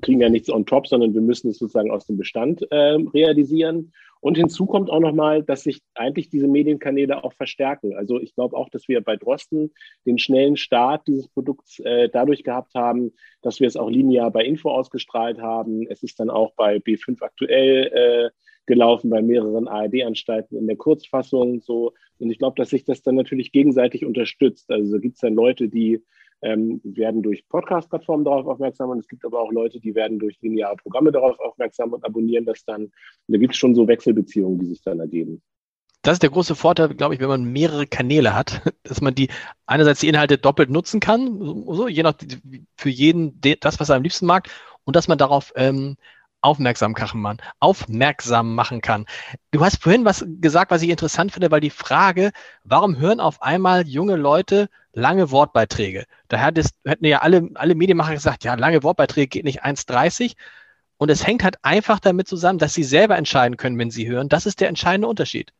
kriegen ja nichts on top, sondern wir müssen es sozusagen aus dem Bestand äh, realisieren. Und hinzu kommt auch nochmal, dass sich eigentlich diese Medienkanäle auch verstärken. Also ich glaube auch, dass wir bei Drosten den schnellen Start dieses Produkts äh, dadurch gehabt haben, dass wir es auch linear bei Info ausgestrahlt haben. Es ist dann auch bei B5 aktuell äh, gelaufen, bei mehreren ARD-Anstalten in der Kurzfassung so. Und ich glaube, dass sich das dann natürlich gegenseitig unterstützt. Also gibt es dann Leute, die ähm, werden durch Podcast-Plattformen darauf aufmerksam und es gibt aber auch Leute, die werden durch lineare Programme darauf aufmerksam und abonnieren das dann. Und da gibt es schon so Wechselbeziehungen, die sich dann ergeben. Das ist der große Vorteil, glaube ich, wenn man mehrere Kanäle hat, dass man die einerseits die Inhalte doppelt nutzen kann, so, je nach für jeden das, was er am liebsten mag, und dass man darauf ähm, aufmerksam machen, aufmerksam machen kann. Du hast vorhin was gesagt, was ich interessant finde, weil die Frage, warum hören auf einmal junge Leute lange Wortbeiträge? Da hätten ja alle, alle Medienmacher gesagt, ja, lange Wortbeiträge geht nicht 1,30. Und es hängt halt einfach damit zusammen, dass sie selber entscheiden können, wenn sie hören. Das ist der entscheidende Unterschied.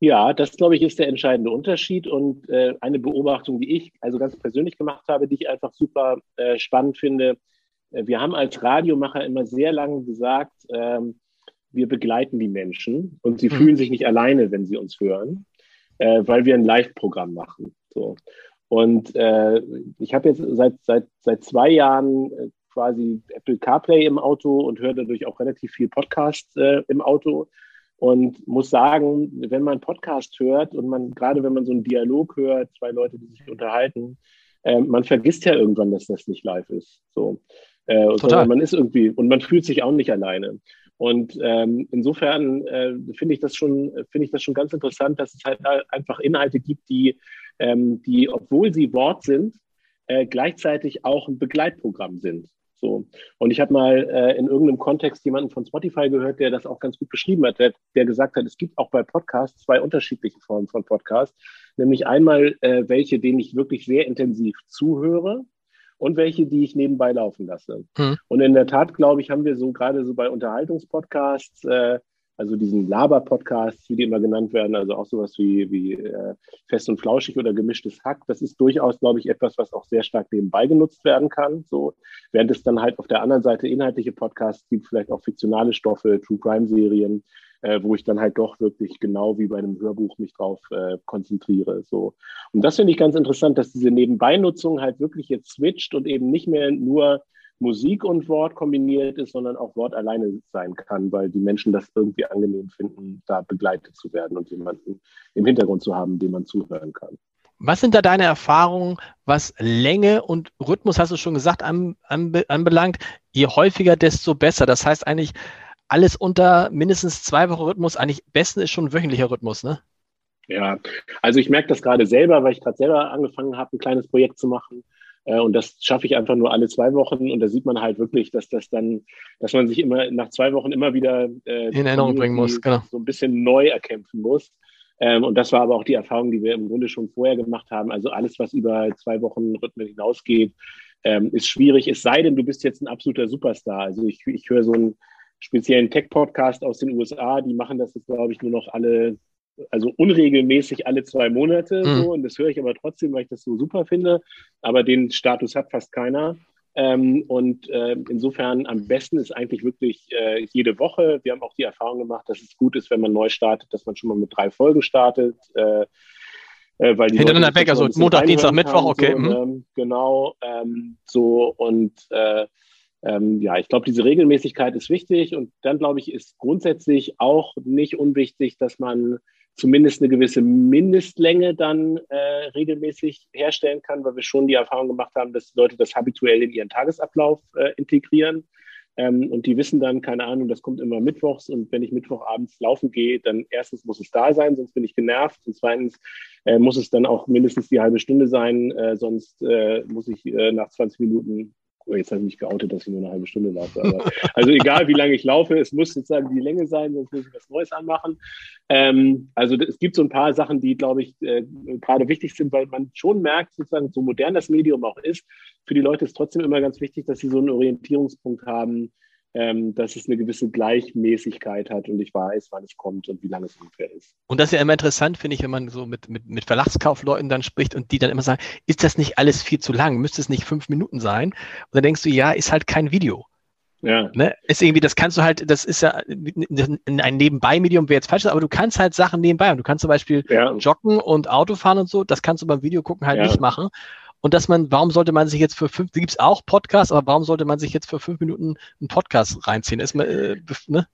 Ja, das glaube ich ist der entscheidende Unterschied und äh, eine Beobachtung, die ich also ganz persönlich gemacht habe, die ich einfach super äh, spannend finde, äh, wir haben als Radiomacher immer sehr lange gesagt, ähm, wir begleiten die Menschen und sie mhm. fühlen sich nicht alleine, wenn sie uns hören, äh, weil wir ein Live-Programm machen. So. Und äh, ich habe jetzt seit, seit, seit zwei Jahren äh, quasi Apple CarPlay im Auto und höre dadurch auch relativ viel Podcast äh, im Auto und muss sagen, wenn man Podcast hört und man, gerade wenn man so einen Dialog hört, zwei Leute, die sich unterhalten, äh, man vergisst ja irgendwann, dass das nicht live ist. So. Äh, Total. Man ist irgendwie und man fühlt sich auch nicht alleine. Und ähm, insofern äh, finde ich das schon, finde ich das schon ganz interessant, dass es halt einfach Inhalte gibt, die, ähm, die, obwohl sie Wort sind, äh, gleichzeitig auch ein Begleitprogramm sind. So. Und ich habe mal äh, in irgendeinem Kontext jemanden von Spotify gehört, der das auch ganz gut beschrieben hat, der, der gesagt hat, es gibt auch bei Podcasts zwei unterschiedliche Formen von Podcasts. Nämlich einmal äh, welche, denen ich wirklich sehr intensiv zuhöre und welche, die ich nebenbei laufen lasse. Mhm. Und in der Tat, glaube ich, haben wir so gerade so bei Unterhaltungspodcasts äh, also diesen Laber-Podcasts, wie die immer genannt werden, also auch sowas wie, wie äh, Fest und Flauschig oder Gemischtes Hack, das ist durchaus, glaube ich, etwas, was auch sehr stark nebenbei genutzt werden kann. So, während es dann halt auf der anderen Seite inhaltliche Podcasts gibt, vielleicht auch fiktionale Stoffe, True Crime-Serien, äh, wo ich dann halt doch wirklich genau wie bei einem Hörbuch mich drauf äh, konzentriere. So. Und das finde ich ganz interessant, dass diese Nebenbeinutzung halt wirklich jetzt switcht und eben nicht mehr nur Musik und Wort kombiniert ist, sondern auch Wort alleine sein kann, weil die Menschen das irgendwie angenehm finden, da begleitet zu werden und jemanden im Hintergrund zu haben, dem man zuhören kann. Was sind da deine Erfahrungen, was Länge und Rhythmus, hast du schon gesagt, anbelangt? Je häufiger, desto besser. Das heißt eigentlich, alles unter mindestens zwei Wochen Rhythmus, eigentlich besten ist schon wöchentlicher Rhythmus, ne? Ja, also ich merke das gerade selber, weil ich gerade selber angefangen habe, ein kleines Projekt zu machen. Äh, und das schaffe ich einfach nur alle zwei Wochen. Und da sieht man halt wirklich, dass das dann, dass man sich immer nach zwei Wochen immer wieder äh, in Erinnerung bringen muss, genau. so ein bisschen neu erkämpfen muss. Ähm, und das war aber auch die Erfahrung, die wir im Grunde schon vorher gemacht haben. Also alles, was über zwei Wochen Rhythmen hinausgeht, ähm, ist schwierig. Es sei denn, du bist jetzt ein absoluter Superstar. Also ich, ich höre so einen speziellen Tech-Podcast aus den USA, die machen das jetzt, glaube ich, nur noch alle also unregelmäßig alle zwei Monate mhm. so und das höre ich aber trotzdem, weil ich das so super finde. Aber den Status hat fast keiner. Ähm, und äh, insofern am besten ist eigentlich wirklich äh, jede Woche. Wir haben auch die Erfahrung gemacht, dass es gut ist, wenn man neu startet, dass man schon mal mit drei Folgen startet. Äh, äh weil die Hintereinander weg, also Montag, Dienstag, Mittwoch, okay. So, mhm. ähm, genau, ähm, so und äh, ähm, ja, ich glaube, diese Regelmäßigkeit ist wichtig und dann glaube ich, ist grundsätzlich auch nicht unwichtig, dass man zumindest eine gewisse Mindestlänge dann äh, regelmäßig herstellen kann, weil wir schon die Erfahrung gemacht haben, dass Leute das habituell in ihren Tagesablauf äh, integrieren. Ähm, und die wissen dann, keine Ahnung, das kommt immer mittwochs und wenn ich mittwochabends laufen gehe, dann erstens muss es da sein, sonst bin ich genervt und zweitens äh, muss es dann auch mindestens die halbe Stunde sein, äh, sonst äh, muss ich äh, nach 20 Minuten Oh, jetzt habe ich mich geoutet, dass ich nur eine halbe Stunde laufe. Aber, also egal, wie lange ich laufe, es muss sozusagen die Länge sein, sonst muss ich was Neues anmachen. Ähm, also es gibt so ein paar Sachen, die, glaube ich, äh, gerade wichtig sind, weil man schon merkt, sozusagen, so modern das Medium auch ist, für die Leute ist trotzdem immer ganz wichtig, dass sie so einen Orientierungspunkt haben, ähm, dass es eine gewisse Gleichmäßigkeit hat und ich weiß, wann es kommt und wie lange es ungefähr ist. Und das ist ja immer interessant, finde ich, wenn man so mit, mit, mit Verlagskaufleuten dann spricht und die dann immer sagen, ist das nicht alles viel zu lang? Müsste es nicht fünf Minuten sein? Und dann denkst du, ja, ist halt kein Video. Ja. Ne? Ist irgendwie, das kannst du halt, das ist ja ein Nebenbei-Medium, wäre jetzt falsch, aber du kannst halt Sachen nebenbei. Und du kannst zum Beispiel ja. joggen und Auto fahren und so, das kannst du beim Video gucken halt ja. nicht machen und dass man, warum sollte man sich jetzt für fünf, gibt es auch Podcasts, aber warum sollte man sich jetzt für fünf Minuten einen Podcast reinziehen? Ist man, äh, ne?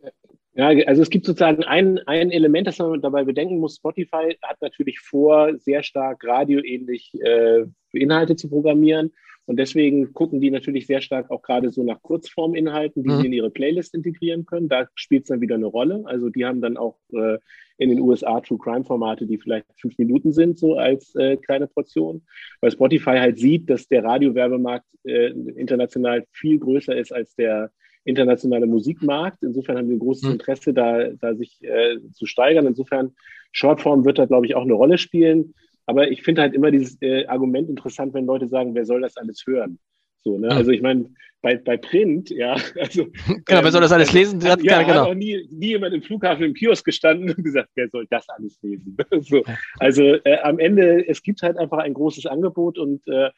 Ja, also es gibt sozusagen ein, ein Element, das man dabei bedenken muss. Spotify hat natürlich vor, sehr stark radioähnlich äh, Inhalte zu programmieren. Und deswegen gucken die natürlich sehr stark auch gerade so nach Kurzforminhalten, die mhm. sie in ihre Playlist integrieren können. Da spielt es dann wieder eine Rolle. Also die haben dann auch äh, in den USA True Crime Formate, die vielleicht fünf Minuten sind, so als äh, kleine Portion. Weil Spotify halt sieht, dass der Radiowerbemarkt äh, international viel größer ist als der internationale Musikmarkt. Insofern haben wir ein großes mhm. Interesse, da, da sich äh, zu steigern. Insofern Shortform wird da, glaube ich, auch eine Rolle spielen. Aber ich finde halt immer dieses äh, Argument interessant, wenn Leute sagen, wer soll das alles hören? So, ne? Also ich meine, bei, bei Print, ja, also. Genau, wer soll das alles lesen? Hat, ja, genau. hat auch nie, nie jemand im Flughafen im Kiosk gestanden und gesagt, wer soll das alles lesen? so. Also äh, am Ende, es gibt halt einfach ein großes Angebot und äh,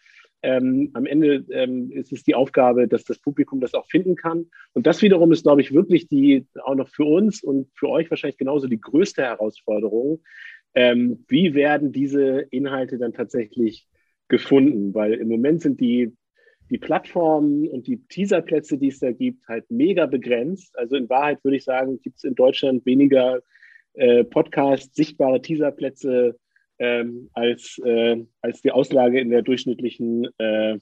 ähm, am Ende ähm, ist es die Aufgabe, dass das Publikum das auch finden kann. Und das wiederum ist, glaube ich, wirklich die auch noch für uns und für euch wahrscheinlich genauso die größte Herausforderung, ähm, wie werden diese Inhalte dann tatsächlich gefunden? Weil im Moment sind die, die Plattformen und die Teaserplätze, die es da gibt, halt mega begrenzt. Also in Wahrheit würde ich sagen, gibt es in Deutschland weniger äh, Podcasts, sichtbare Teaserplätze ähm, als, äh, als die Auslage in der durchschnittlichen äh,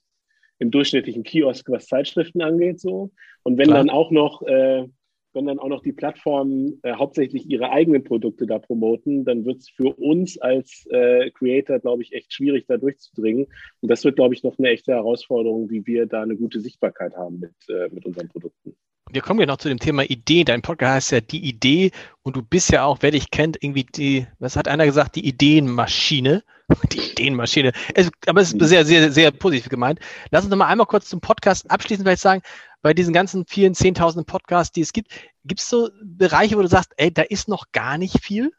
im durchschnittlichen Kiosk, was Zeitschriften angeht, so. Und wenn Klar. dann auch noch äh, wenn dann auch noch die Plattformen äh, hauptsächlich ihre eigenen Produkte da promoten, dann wird es für uns als äh, Creator, glaube ich, echt schwierig, da durchzudringen. Und das wird, glaube ich, noch eine echte Herausforderung, wie wir da eine gute Sichtbarkeit haben mit, äh, mit unseren Produkten. Wir kommen ja noch zu dem Thema Idee. Dein Podcast heißt ja die Idee und du bist ja auch, wer dich kennt, irgendwie die, was hat einer gesagt, die Ideenmaschine. Die Ideenmaschine. Es, aber es ist sehr, sehr, sehr positiv gemeint. Lass uns noch mal einmal kurz zum Podcast abschließend vielleicht sagen, bei diesen ganzen vielen Zehntausenden Podcasts, die es gibt, gibt es so Bereiche, wo du sagst, ey, da ist noch gar nicht viel?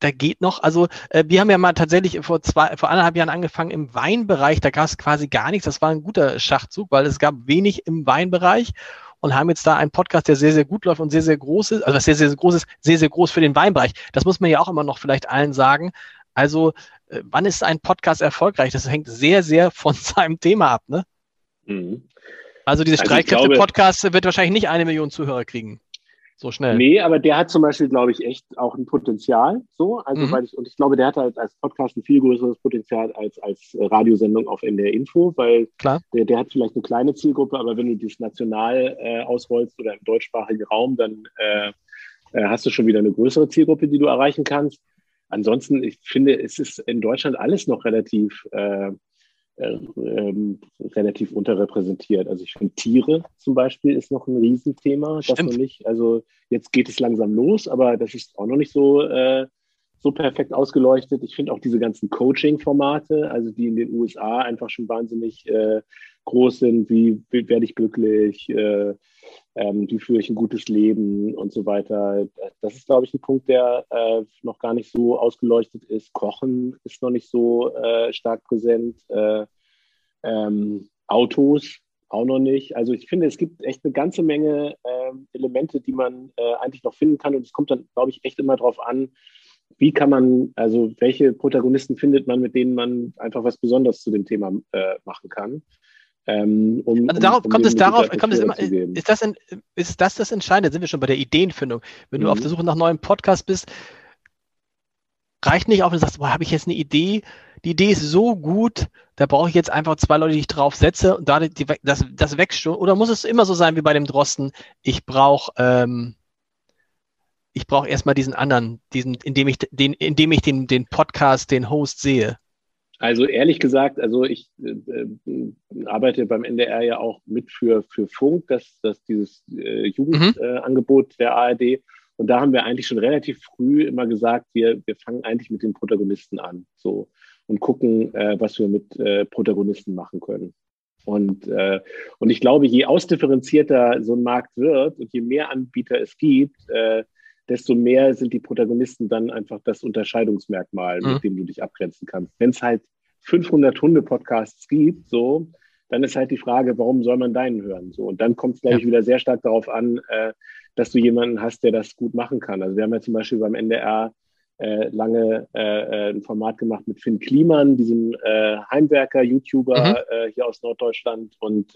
Da geht noch, also äh, wir haben ja mal tatsächlich vor zwei, vor anderthalb Jahren angefangen im Weinbereich, da gab es quasi gar nichts. Das war ein guter Schachzug, weil es gab wenig im Weinbereich und haben jetzt da einen Podcast, der sehr, sehr gut läuft und sehr, sehr groß ist, also sehr, sehr groß ist, sehr, sehr groß für den Weinbereich. Das muss man ja auch immer noch vielleicht allen sagen. Also, äh, wann ist ein Podcast erfolgreich? Das hängt sehr, sehr von seinem Thema ab, ne? Mhm. Also dieses also Streitkräfte-Podcast wird wahrscheinlich nicht eine Million Zuhörer kriegen. So schnell. Nee, aber der hat zum Beispiel, glaube ich, echt auch ein Potenzial. So, also mhm. weil ich, und ich glaube, der hat halt als Podcast ein viel größeres Potenzial als als Radiosendung auf NDR Info, weil Klar. Der, der hat vielleicht eine kleine Zielgruppe, aber wenn du das national äh, ausrollst oder im deutschsprachigen Raum, dann äh, äh, hast du schon wieder eine größere Zielgruppe, die du erreichen kannst. Ansonsten, ich finde, es ist in Deutschland alles noch relativ äh, äh, ähm, relativ unterrepräsentiert. Also ich finde Tiere zum Beispiel ist noch ein Riesenthema. Das noch nicht. Also jetzt geht es langsam los, aber das ist auch noch nicht so, äh, so perfekt ausgeleuchtet. Ich finde auch diese ganzen Coaching-Formate, also die in den USA einfach schon wahnsinnig äh, groß sind, wie werde ich glücklich, äh, ähm, wie führe ich ein gutes Leben und so weiter. Das ist, glaube ich, ein Punkt, der äh, noch gar nicht so ausgeleuchtet ist. Kochen ist noch nicht so äh, stark präsent. Äh, ähm, Autos auch noch nicht. Also ich finde, es gibt echt eine ganze Menge ähm, Elemente, die man äh, eigentlich noch finden kann. Und es kommt dann, glaube ich, echt immer darauf an, wie kann man, also welche Protagonisten findet man, mit denen man einfach was Besonderes zu dem Thema äh, machen kann. Ähm, um, also darauf um, um kommt es darauf, kommt es immer, ist das, in, ist das das Entscheidende? Sind wir schon bei der Ideenfindung? Wenn mhm. du auf der Suche nach neuen Podcasts bist, reicht nicht auf und sagst, boah, habe ich jetzt eine Idee? Die Idee ist so gut, da brauche ich jetzt einfach zwei Leute, die ich drauf setze und da die, das, das wächst schon. Oder muss es immer so sein wie bei dem Drosten? Ich brauche ähm, ich brauche erstmal diesen anderen, diesen, indem ich den, indem ich den, den Podcast, den Host sehe. Also ehrlich gesagt, also ich äh, äh, arbeite beim NDR ja auch mit für, für Funk, das, das dieses äh, Jugendangebot mhm. äh, der ARD. Und da haben wir eigentlich schon relativ früh immer gesagt, wir, wir fangen eigentlich mit den Protagonisten an so und gucken, äh, was wir mit äh, Protagonisten machen können. Und, äh, und ich glaube, je ausdifferenzierter so ein Markt wird und je mehr Anbieter es gibt, äh, desto mehr sind die Protagonisten dann einfach das Unterscheidungsmerkmal, mhm. mit dem du dich abgrenzen kannst. Wenn es halt 500 Hunde-Podcasts gibt, so, dann ist halt die Frage, warum soll man deinen hören? So, und dann kommt es, glaube ja. ich, wieder sehr stark darauf an, äh, dass du jemanden hast, der das gut machen kann. Also wir haben ja zum Beispiel beim NDR äh, lange äh, äh, ein Format gemacht mit Finn Kliman, diesem äh, Heimwerker, YouTuber mhm. Äh, hier aus Norddeutschland. Und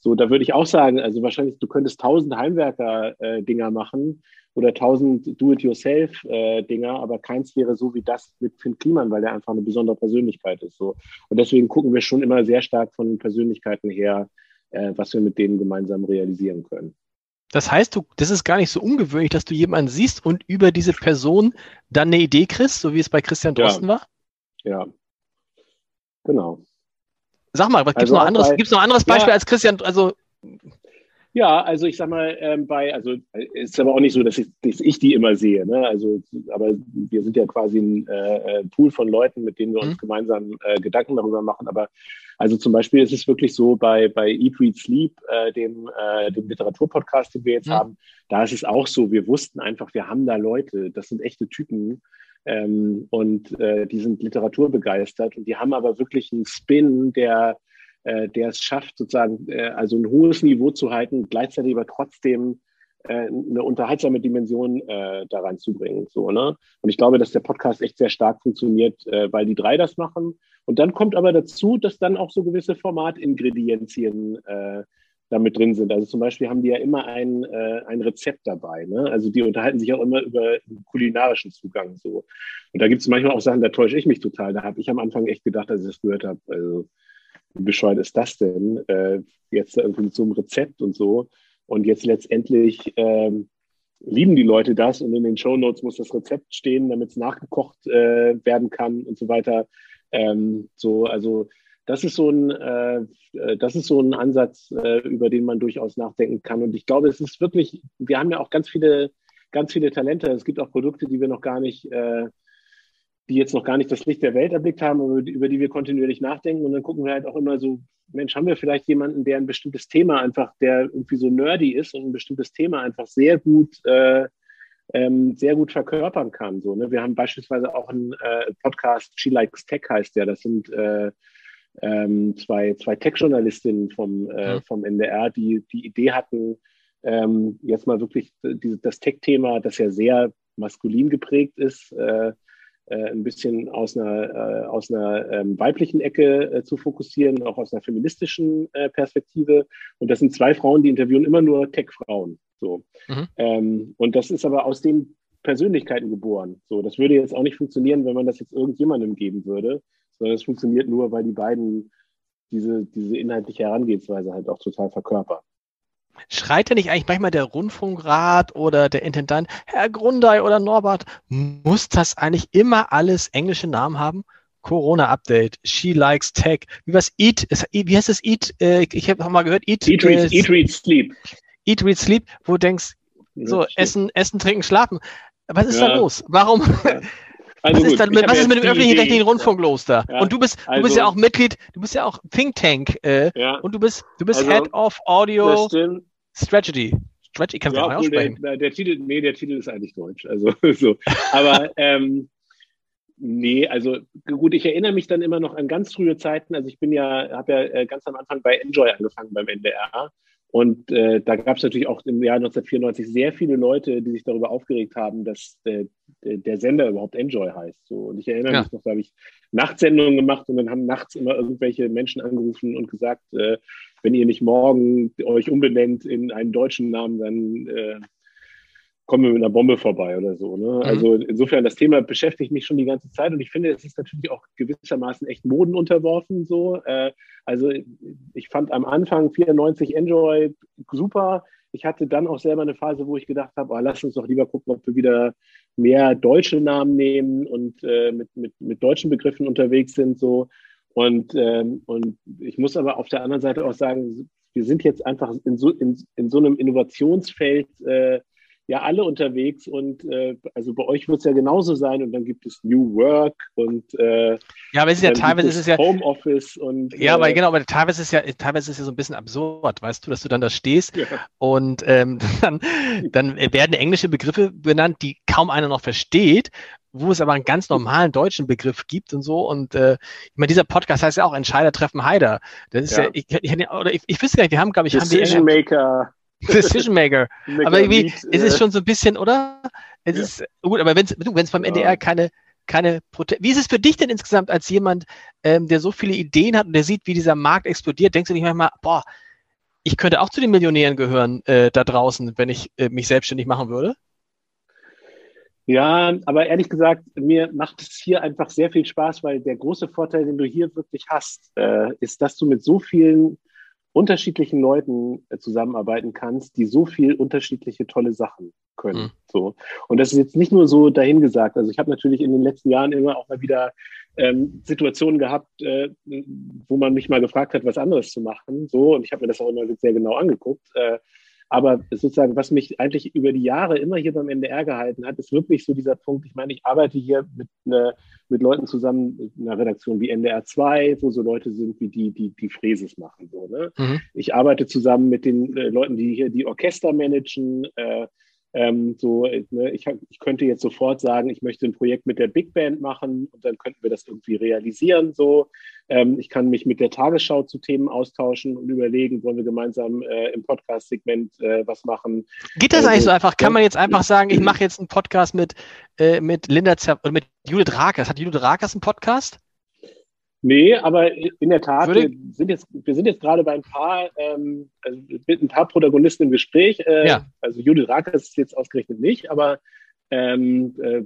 so, da würde ich auch sagen, also wahrscheinlich, du könntest tausend Heimwerker-Dinger machen oder tausend Do-it-yourself-Dinger, aber keins wäre so wie das mit Finn Kliman, weil der einfach eine besondere Persönlichkeit ist. So. Und deswegen gucken wir schon immer sehr stark von Persönlichkeiten her, äh, was wir mit denen gemeinsam realisieren können. Das heißt, du, das ist gar nicht so ungewöhnlich, dass du jemanden siehst und über diese Person dann eine Idee kriegst, so wie es bei Christian Drosten ja. war? Ja, genau. Sag mal, gibt es also noch, anderes, noch ein anderes Beispiel ja, als Christian? Also ja, also ich sag mal, ähm, bei, also ist aber auch nicht so, dass ich, dass ich die immer sehe. Ne? Also, aber wir sind ja quasi ein äh, Pool von Leuten, mit denen wir uns mhm. gemeinsam äh, Gedanken darüber machen. Aber also zum Beispiel ist es wirklich so bei, bei Eat, Read, Sleep, äh, dem, äh, dem Literaturpodcast, den wir jetzt mhm. haben, da ist es auch so, wir wussten einfach, wir haben da Leute, das sind echte Typen. Ähm, und äh, die sind literaturbegeistert und die haben aber wirklich einen Spin, der äh, der es schafft, sozusagen äh, also ein hohes Niveau zu halten, gleichzeitig aber trotzdem äh, eine unterhaltsame Dimension äh, da reinzubringen. So, ne? Und ich glaube, dass der Podcast echt sehr stark funktioniert, äh, weil die drei das machen. Und dann kommt aber dazu, dass dann auch so gewisse Formatingredienzien äh, damit drin sind. Also zum Beispiel haben die ja immer ein, äh, ein Rezept dabei. Ne? Also die unterhalten sich auch immer über kulinarischen Zugang. So. Und da gibt es manchmal auch Sachen, da täusche ich mich total. Da habe ich am Anfang echt gedacht, als ich das gehört habe, also wie bescheuert ist das denn? Äh, jetzt irgendwie mit so einem Rezept und so. Und jetzt letztendlich ähm, lieben die Leute das und in den Show Notes muss das Rezept stehen, damit es nachgekocht äh, werden kann und so weiter. Ähm, so, also das ist so ein, äh, das ist so ein Ansatz, äh, über den man durchaus nachdenken kann. Und ich glaube, es ist wirklich, wir haben ja auch ganz viele, ganz viele Talente. Es gibt auch Produkte, die wir noch gar nicht, äh, die jetzt noch gar nicht das Licht der Welt erblickt haben, über die, über die wir kontinuierlich nachdenken. Und dann gucken wir halt auch immer so, Mensch, haben wir vielleicht jemanden, der ein bestimmtes Thema einfach, der irgendwie so nerdy ist und ein bestimmtes Thema einfach sehr gut, äh, ähm, sehr gut verkörpern kann. So, ne? Wir haben beispielsweise auch einen äh, Podcast, She Likes Tech heißt der. Das sind äh, ähm, zwei, zwei Tech-Journalistinnen vom, äh, mhm. vom NDR, die die Idee hatten, ähm, jetzt mal wirklich die, das Tech-Thema, das ja sehr maskulin geprägt ist, äh, äh, ein bisschen aus einer, äh, aus einer ähm, weiblichen Ecke äh, zu fokussieren, auch aus einer feministischen äh, Perspektive. Und das sind zwei Frauen, die interviewen immer nur Tech-Frauen. So. Mhm. Ähm, und das ist aber aus den Persönlichkeiten geboren. So, das würde jetzt auch nicht funktionieren, wenn man das jetzt irgendjemandem geben würde sondern es funktioniert nur, weil die beiden diese, diese inhaltliche Herangehensweise halt auch total verkörpern. Schreit denn nicht eigentlich manchmal der Rundfunkrat oder der Intendant, Herr Grundei oder Norbert, muss das eigentlich immer alles englische Namen haben? Corona-Update, She Likes Tech, wie was Eat, wie heißt das Eat? Äh, ich habe mal gehört, Eat, Eat, read, äh, Eat, Read, Sleep. Eat, Read, Sleep, wo du denkst, so, Essen, Essen, Trinken, Schlafen. Was ist ja. da los? Warum? Ja. Also was, ist, dann, was ist mit dem öffentlichen rechtlichen Rundfunk los da? Ja, und du bist, du also, bist ja auch Mitglied, du bist ja auch Think Tank äh, ja, und du bist, du bist also, Head of Audio Strategy. Strategy kannst du ja, auch aussprechen. Der, der, Titel, nee, der Titel ist eigentlich deutsch. Also so. Aber ähm, nee, also gut, ich erinnere mich dann immer noch an ganz frühe Zeiten. Also ich bin ja, habe ja äh, ganz am Anfang bei Enjoy angefangen beim NDR. Und äh, da gab es natürlich auch im Jahr 1994 sehr viele Leute, die sich darüber aufgeregt haben, dass äh, der Sender überhaupt Enjoy heißt. So. Und ich erinnere ja. mich noch, da habe ich Nachtsendungen gemacht und dann haben nachts immer irgendwelche Menschen angerufen und gesagt, äh, wenn ihr nicht morgen euch umbenennt in einen deutschen Namen, dann äh, kommen wir mit einer Bombe vorbei oder so. Ne? Mhm. Also insofern, das Thema beschäftigt mich schon die ganze Zeit und ich finde, es ist natürlich auch gewissermaßen echt Moden unterworfen. So. Äh, also ich fand am Anfang 94 Enjoy super. Ich hatte dann auch selber eine Phase, wo ich gedacht habe, oh, lass uns doch lieber gucken, ob wir wieder mehr deutsche Namen nehmen und äh, mit, mit, mit deutschen Begriffen unterwegs sind. So. Und, ähm, und ich muss aber auf der anderen Seite auch sagen, wir sind jetzt einfach in so, in, in so einem Innovationsfeld äh, ja alle unterwegs und äh, also bei euch wird es ja genauso sein und dann gibt es New Work und äh, ja, aber es ist ja teilweise ist es ja Homeoffice und ja, aber äh, genau, aber teilweise ist ja teilweise ist ja so ein bisschen absurd, weißt du, dass du dann da stehst ja. und ähm, dann, dann werden englische Begriffe benannt, die kaum einer noch versteht wo es aber einen ganz normalen deutschen Begriff gibt und so. Und äh, ich meine, dieser Podcast heißt ja auch Entscheider treffen Heider. Das ist ja, ja ich, ich, oder ich, ich wüsste gar nicht, wir haben, glaube ich, Decision haben wir, Maker. Decision Maker. aber irgendwie ist es schon so ein bisschen, oder? Es ja. ist gut, aber wenn es beim NDR keine, keine Prote Wie ist es für dich denn insgesamt als jemand, ähm, der so viele Ideen hat und der sieht, wie dieser Markt explodiert? Denkst du nicht manchmal, boah, ich könnte auch zu den Millionären gehören äh, da draußen, wenn ich äh, mich selbstständig machen würde? Ja, aber ehrlich gesagt, mir macht es hier einfach sehr viel Spaß, weil der große Vorteil, den du hier wirklich hast, äh, ist, dass du mit so vielen unterschiedlichen Leuten äh, zusammenarbeiten kannst, die so viel unterschiedliche tolle Sachen können. Mhm. So. Und das ist jetzt nicht nur so dahingesagt. Also ich habe natürlich in den letzten Jahren immer auch mal wieder ähm, Situationen gehabt, äh, wo man mich mal gefragt hat, was anderes zu machen. So, und ich habe mir das auch immer sehr genau angeguckt. Äh, aber sozusagen, was mich eigentlich über die Jahre immer hier beim NDR gehalten hat, ist wirklich so dieser Punkt. Ich meine, ich arbeite hier mit, ne, mit Leuten zusammen in einer Redaktion wie NDR 2, wo so Leute sind wie die, die, die Fräses machen. So, ne? Mhm. Ich arbeite zusammen mit den äh, Leuten, die hier die Orchester managen. Äh, ähm, so, ne, ich, ich könnte jetzt sofort sagen, ich möchte ein Projekt mit der Big Band machen und dann könnten wir das irgendwie realisieren. So, ähm, ich kann mich mit der Tagesschau zu Themen austauschen und überlegen, wollen wir gemeinsam äh, im Podcast-Segment äh, was machen. Geht das also, eigentlich so einfach? Kann man jetzt einfach sagen, ich mache jetzt einen Podcast mit, äh, mit Linda Zer oder mit Judith Rakers? Hat Judith Rakers einen Podcast? Nee, aber in der Tat, wir sind jetzt, wir sind jetzt gerade bei ein paar, ähm, also mit ein paar Protagonisten im Gespräch. Äh, ja. Also Judith Raker ist jetzt ausgerechnet nicht, aber ähm, äh,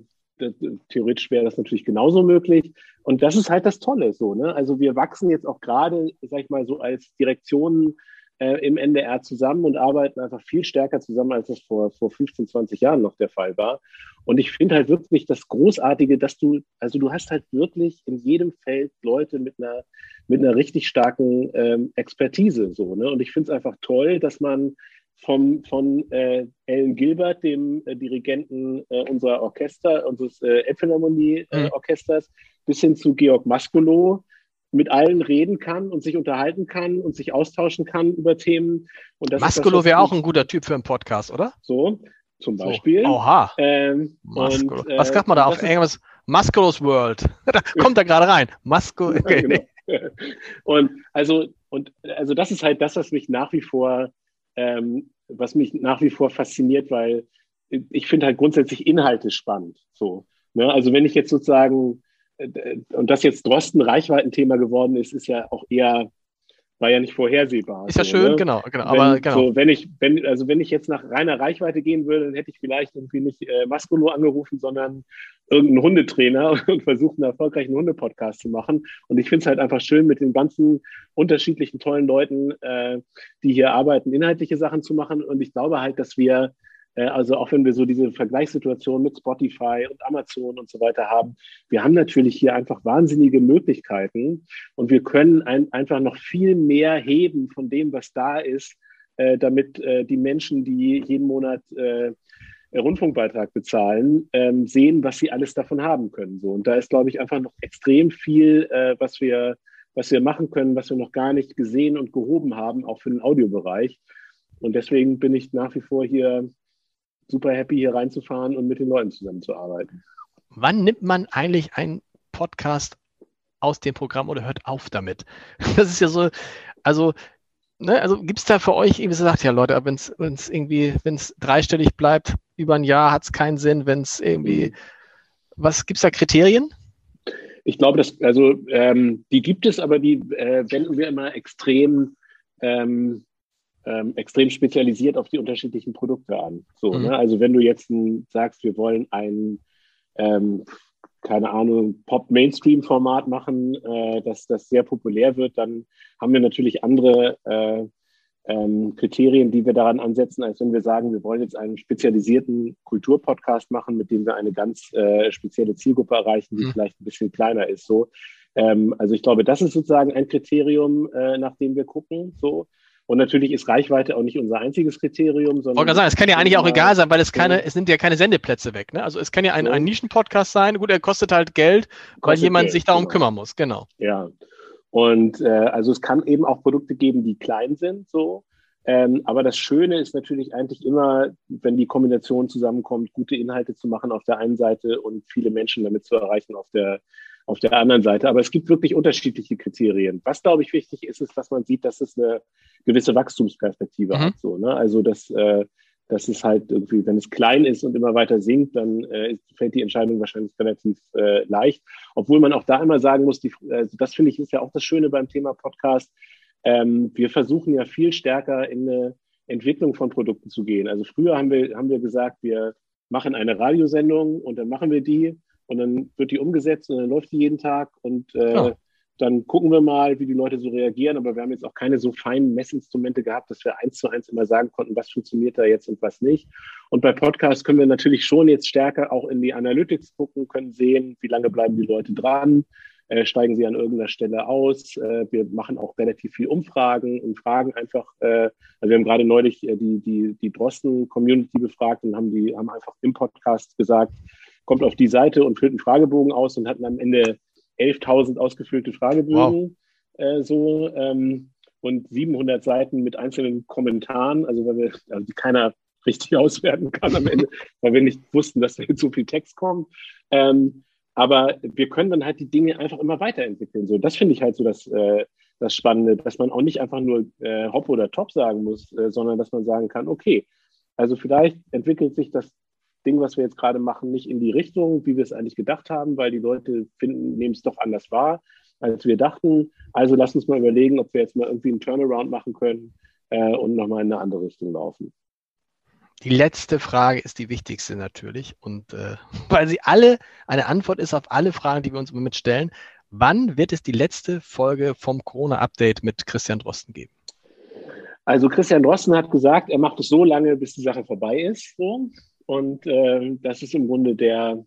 theoretisch wäre das natürlich genauso möglich. Und das ist halt das Tolle so, ne? Also wir wachsen jetzt auch gerade, sag ich mal, so als Direktion äh, im NDR zusammen und arbeiten einfach viel stärker zusammen, als das vor, vor 15, 20 Jahren noch der Fall war. Und ich finde halt wirklich das Großartige, dass du, also du hast halt wirklich in jedem Feld Leute mit einer, mit einer richtig starken ähm, Expertise. So, ne? Und ich finde es einfach toll, dass man vom, von äh, Alan Gilbert, dem äh, Dirigenten äh, unserer Orchester, unseres äh, Elbphilharmonie-Orchesters, mhm. bis hin zu Georg Maskolo, mit allen reden kann und sich unterhalten kann und sich austauschen kann über Themen. Maskolo wäre auch ein guter Typ für einen Podcast, oder? So, zum Beispiel. So. Oha. Ähm, und, äh, Was sagt man da auf irgendwas? Maskolos World. da kommt er gerade rein. Masko. Okay. Ja, genau. und also, und also das ist halt das, was mich nach wie vor, ähm, was mich nach wie vor fasziniert, weil ich finde halt grundsätzlich Inhalte spannend. So. Ne? Also wenn ich jetzt sozusagen und dass jetzt Drosten Reichweitenthema geworden ist, ist ja auch eher, war ja nicht vorhersehbar. Ist ja schön, ne? genau, genau. Wenn, aber genau. So, wenn ich, wenn, also wenn ich jetzt nach reiner Reichweite gehen würde, dann hätte ich vielleicht irgendwie nicht äh, Maskulo angerufen, sondern irgendeinen Hundetrainer und versucht, einen erfolgreichen Hundepodcast zu machen. Und ich finde es halt einfach schön, mit den ganzen unterschiedlichen tollen Leuten, äh, die hier arbeiten, inhaltliche Sachen zu machen. Und ich glaube halt, dass wir äh, also auch wenn wir so diese Vergleichssituation mit Spotify und Amazon und so weiter haben, wir haben natürlich hier einfach wahnsinnige Möglichkeiten und wir können ein, einfach noch viel mehr heben von dem, was da ist, äh, damit äh, die Menschen, die jeden Monat äh, Rundfunkbeitrag bezahlen, ähm, sehen, was sie alles davon haben können. So. Und da ist, glaube ich, einfach noch extrem viel, äh, was wir was wir machen können, was wir noch gar nicht gesehen und gehoben haben, auch für den Audiobereich. Und deswegen bin ich nach wie vor hier super happy, hier reinzufahren und mit den Leuten zusammenzuarbeiten. Wann nimmt man eigentlich einen Podcast aus dem Programm oder hört auf damit? Das ist ja so, also, ne, also gibt es da für euch irgendwie so sagt, ja Leute, wenn es irgendwie, wenn es dreistellig bleibt, über ein Jahr hat es keinen Sinn, wenn es irgendwie, mhm. was gibt es da Kriterien? Ich glaube, dass, also ähm, die gibt es, aber die äh, wenden wir immer extrem ähm, ähm, extrem spezialisiert auf die unterschiedlichen Produkte an. So, mhm. ne? Also wenn du jetzt ein, sagst, wir wollen ein, ähm, keine Ahnung, Pop-Mainstream-Format machen, äh, dass das sehr populär wird, dann haben wir natürlich andere äh, ähm, Kriterien, die wir daran ansetzen, als wenn wir sagen, wir wollen jetzt einen spezialisierten Kulturpodcast machen, mit dem wir eine ganz äh, spezielle Zielgruppe erreichen, die mhm. vielleicht ein bisschen kleiner ist. So, ähm, also ich glaube, das ist sozusagen ein Kriterium, äh, nach dem wir gucken. So, und natürlich ist Reichweite auch nicht unser einziges Kriterium, sondern. Ich sagen, es kann ja eigentlich auch egal sein, weil es keine, es nimmt ja keine Sendeplätze weg. Ne? Also es kann ja ein, ein Nischenpodcast sein. Gut, er kostet halt Geld, weil jemand Geld, sich darum genau. kümmern muss. Genau. Ja. Und äh, also es kann eben auch Produkte geben, die klein sind, so. Ähm, aber das Schöne ist natürlich eigentlich immer, wenn die Kombination zusammenkommt, gute Inhalte zu machen auf der einen Seite und viele Menschen damit zu erreichen auf der, auf der anderen Seite. Aber es gibt wirklich unterschiedliche Kriterien. Was, glaube ich, wichtig ist, ist, dass man sieht, dass es eine gewisse Wachstumsperspektive mhm. hat. So, ne? Also, dass, äh, dass es halt irgendwie, wenn es klein ist und immer weiter sinkt, dann äh, fällt die Entscheidung wahrscheinlich relativ äh, leicht. Obwohl man auch da immer sagen muss, die, also das finde ich ist ja auch das Schöne beim Thema Podcast. Ähm, wir versuchen ja viel stärker in eine Entwicklung von Produkten zu gehen. Also früher haben wir, haben wir gesagt, wir machen eine Radiosendung und dann machen wir die und dann wird die umgesetzt und dann läuft die jeden Tag und äh, ja. dann gucken wir mal, wie die Leute so reagieren. Aber wir haben jetzt auch keine so feinen Messinstrumente gehabt, dass wir eins zu eins immer sagen konnten, was funktioniert da jetzt und was nicht. Und bei Podcasts können wir natürlich schon jetzt stärker auch in die Analytics gucken, können sehen, wie lange bleiben die Leute dran. Äh, steigen sie an irgendeiner Stelle aus. Äh, wir machen auch relativ viel Umfragen und fragen einfach, äh, also wir haben gerade neulich äh, die, die, die Drosten-Community befragt und haben die haben einfach im Podcast gesagt, kommt auf die Seite und füllt einen Fragebogen aus und hatten am Ende 11.000 ausgefüllte Fragebögen. Wow. Äh, so, ähm, und 700 Seiten mit einzelnen Kommentaren, also weil wir, also keiner richtig auswerten kann am Ende, weil wir nicht wussten, dass da jetzt so viel Text kommt. Ähm, aber wir können dann halt die Dinge einfach immer weiterentwickeln. So, das finde ich halt so das, äh, das Spannende, dass man auch nicht einfach nur äh, Hop oder Top sagen muss, äh, sondern dass man sagen kann, okay, also vielleicht entwickelt sich das Ding, was wir jetzt gerade machen, nicht in die Richtung, wie wir es eigentlich gedacht haben, weil die Leute finden, nehmen es doch anders wahr, als wir dachten. Also lass uns mal überlegen, ob wir jetzt mal irgendwie einen Turnaround machen können äh, und nochmal in eine andere Richtung laufen. Die letzte Frage ist die wichtigste natürlich und äh, weil sie alle eine Antwort ist auf alle Fragen, die wir uns immer mitstellen. Wann wird es die letzte Folge vom Corona-Update mit Christian Drosten geben? Also Christian Drosten hat gesagt, er macht es so lange, bis die Sache vorbei ist. So. Und äh, das ist im Grunde der,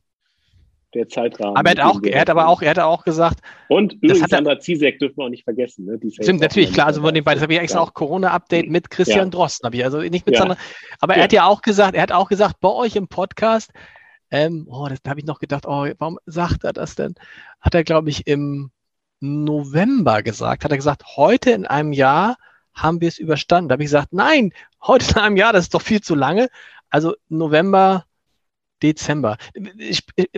der Zeitrahmen. Aber er hat, auch, er hat aber auch, er hat auch gesagt. Und übrigens, hat er, Sandra Zizek dürfen wir auch nicht vergessen. Ne? Die stimmt, natürlich, klar. Also von den beiden, das habe ich extra ja. auch Corona-Update mit Christian ja. Drosten, habe ich also nicht mit ja. Sandra. Aber er hat ja auch gesagt, er hat auch gesagt, bei euch im Podcast, ähm, oh, das habe ich noch gedacht, oh, warum sagt er das denn? Hat er, glaube ich, im November gesagt, hat er gesagt, heute in einem Jahr haben wir es überstanden. Da habe ich gesagt, nein, heute in einem Jahr, das ist doch viel zu lange. Also November, Dezember. Ich, ich,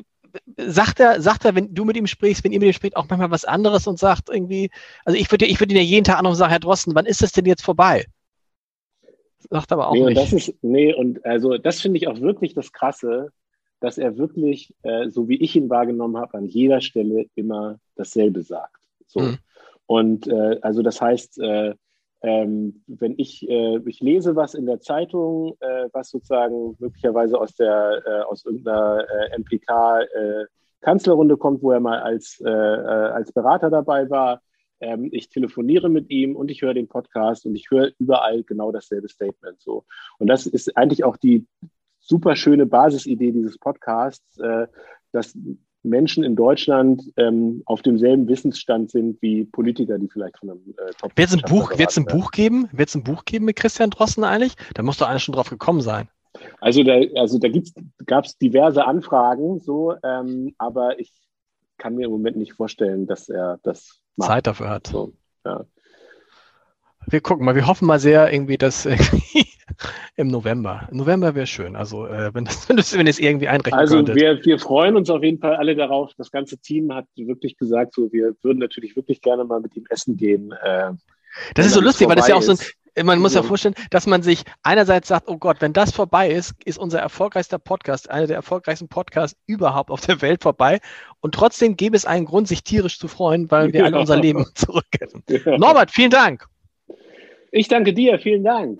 sagt er, sagt er, wenn du mit ihm sprichst, wenn ihr mit ihm spricht, auch manchmal was anderes und sagt irgendwie, also ich würde ich würde ihn ja jeden Tag anrufen und sagen, Herr Drosten, wann ist das denn jetzt vorbei? Sagt aber auch nee, nicht. Das ist, nee, und also das finde ich auch wirklich das Krasse, dass er wirklich, äh, so wie ich ihn wahrgenommen habe, an jeder Stelle immer dasselbe sagt. So. Mhm. Und äh, also das heißt, äh, ähm, wenn ich, äh, ich lese was in der Zeitung, äh, was sozusagen möglicherweise aus der äh, aus irgendeiner äh, MPK äh, Kanzlerrunde kommt, wo er mal als, äh, als Berater dabei war. Ähm, ich telefoniere mit ihm und ich höre den Podcast und ich höre überall genau dasselbe Statement. So. Und das ist eigentlich auch die super schöne Basisidee dieses Podcasts, dass Menschen in Deutschland ähm, auf demselben Wissensstand sind wie Politiker, die vielleicht von einem äh, Top Wird es ein Buch, wird's ein Buch geben? Wird es ein Buch geben mit Christian Drosten eigentlich? Da muss doch einer schon drauf gekommen sein. Also da, also da gab es diverse Anfragen, so, ähm, aber ich kann mir im Moment nicht vorstellen, dass er das macht. Zeit dafür hat. So, ja. Wir gucken mal, wir hoffen mal sehr irgendwie, dass irgendwie im November. November wäre schön, also äh, wenn, das, wenn, das, wenn es irgendwie einrechnen Also wir, wir freuen uns auf jeden Fall alle darauf. Das ganze Team hat wirklich gesagt, so wir würden natürlich wirklich gerne mal mit ihm essen gehen. Äh, das ist so lustig, weil das ja auch so ein, man muss ja vorstellen, dass man sich einerseits sagt, oh Gott, wenn das vorbei ist, ist unser erfolgreichster Podcast, einer der erfolgreichsten Podcasts überhaupt auf der Welt vorbei. Und trotzdem gäbe es einen Grund, sich tierisch zu freuen, weil wir ja. alle unser Leben zurückkehren. Ja. Norbert, vielen Dank. Ich danke dir, vielen Dank.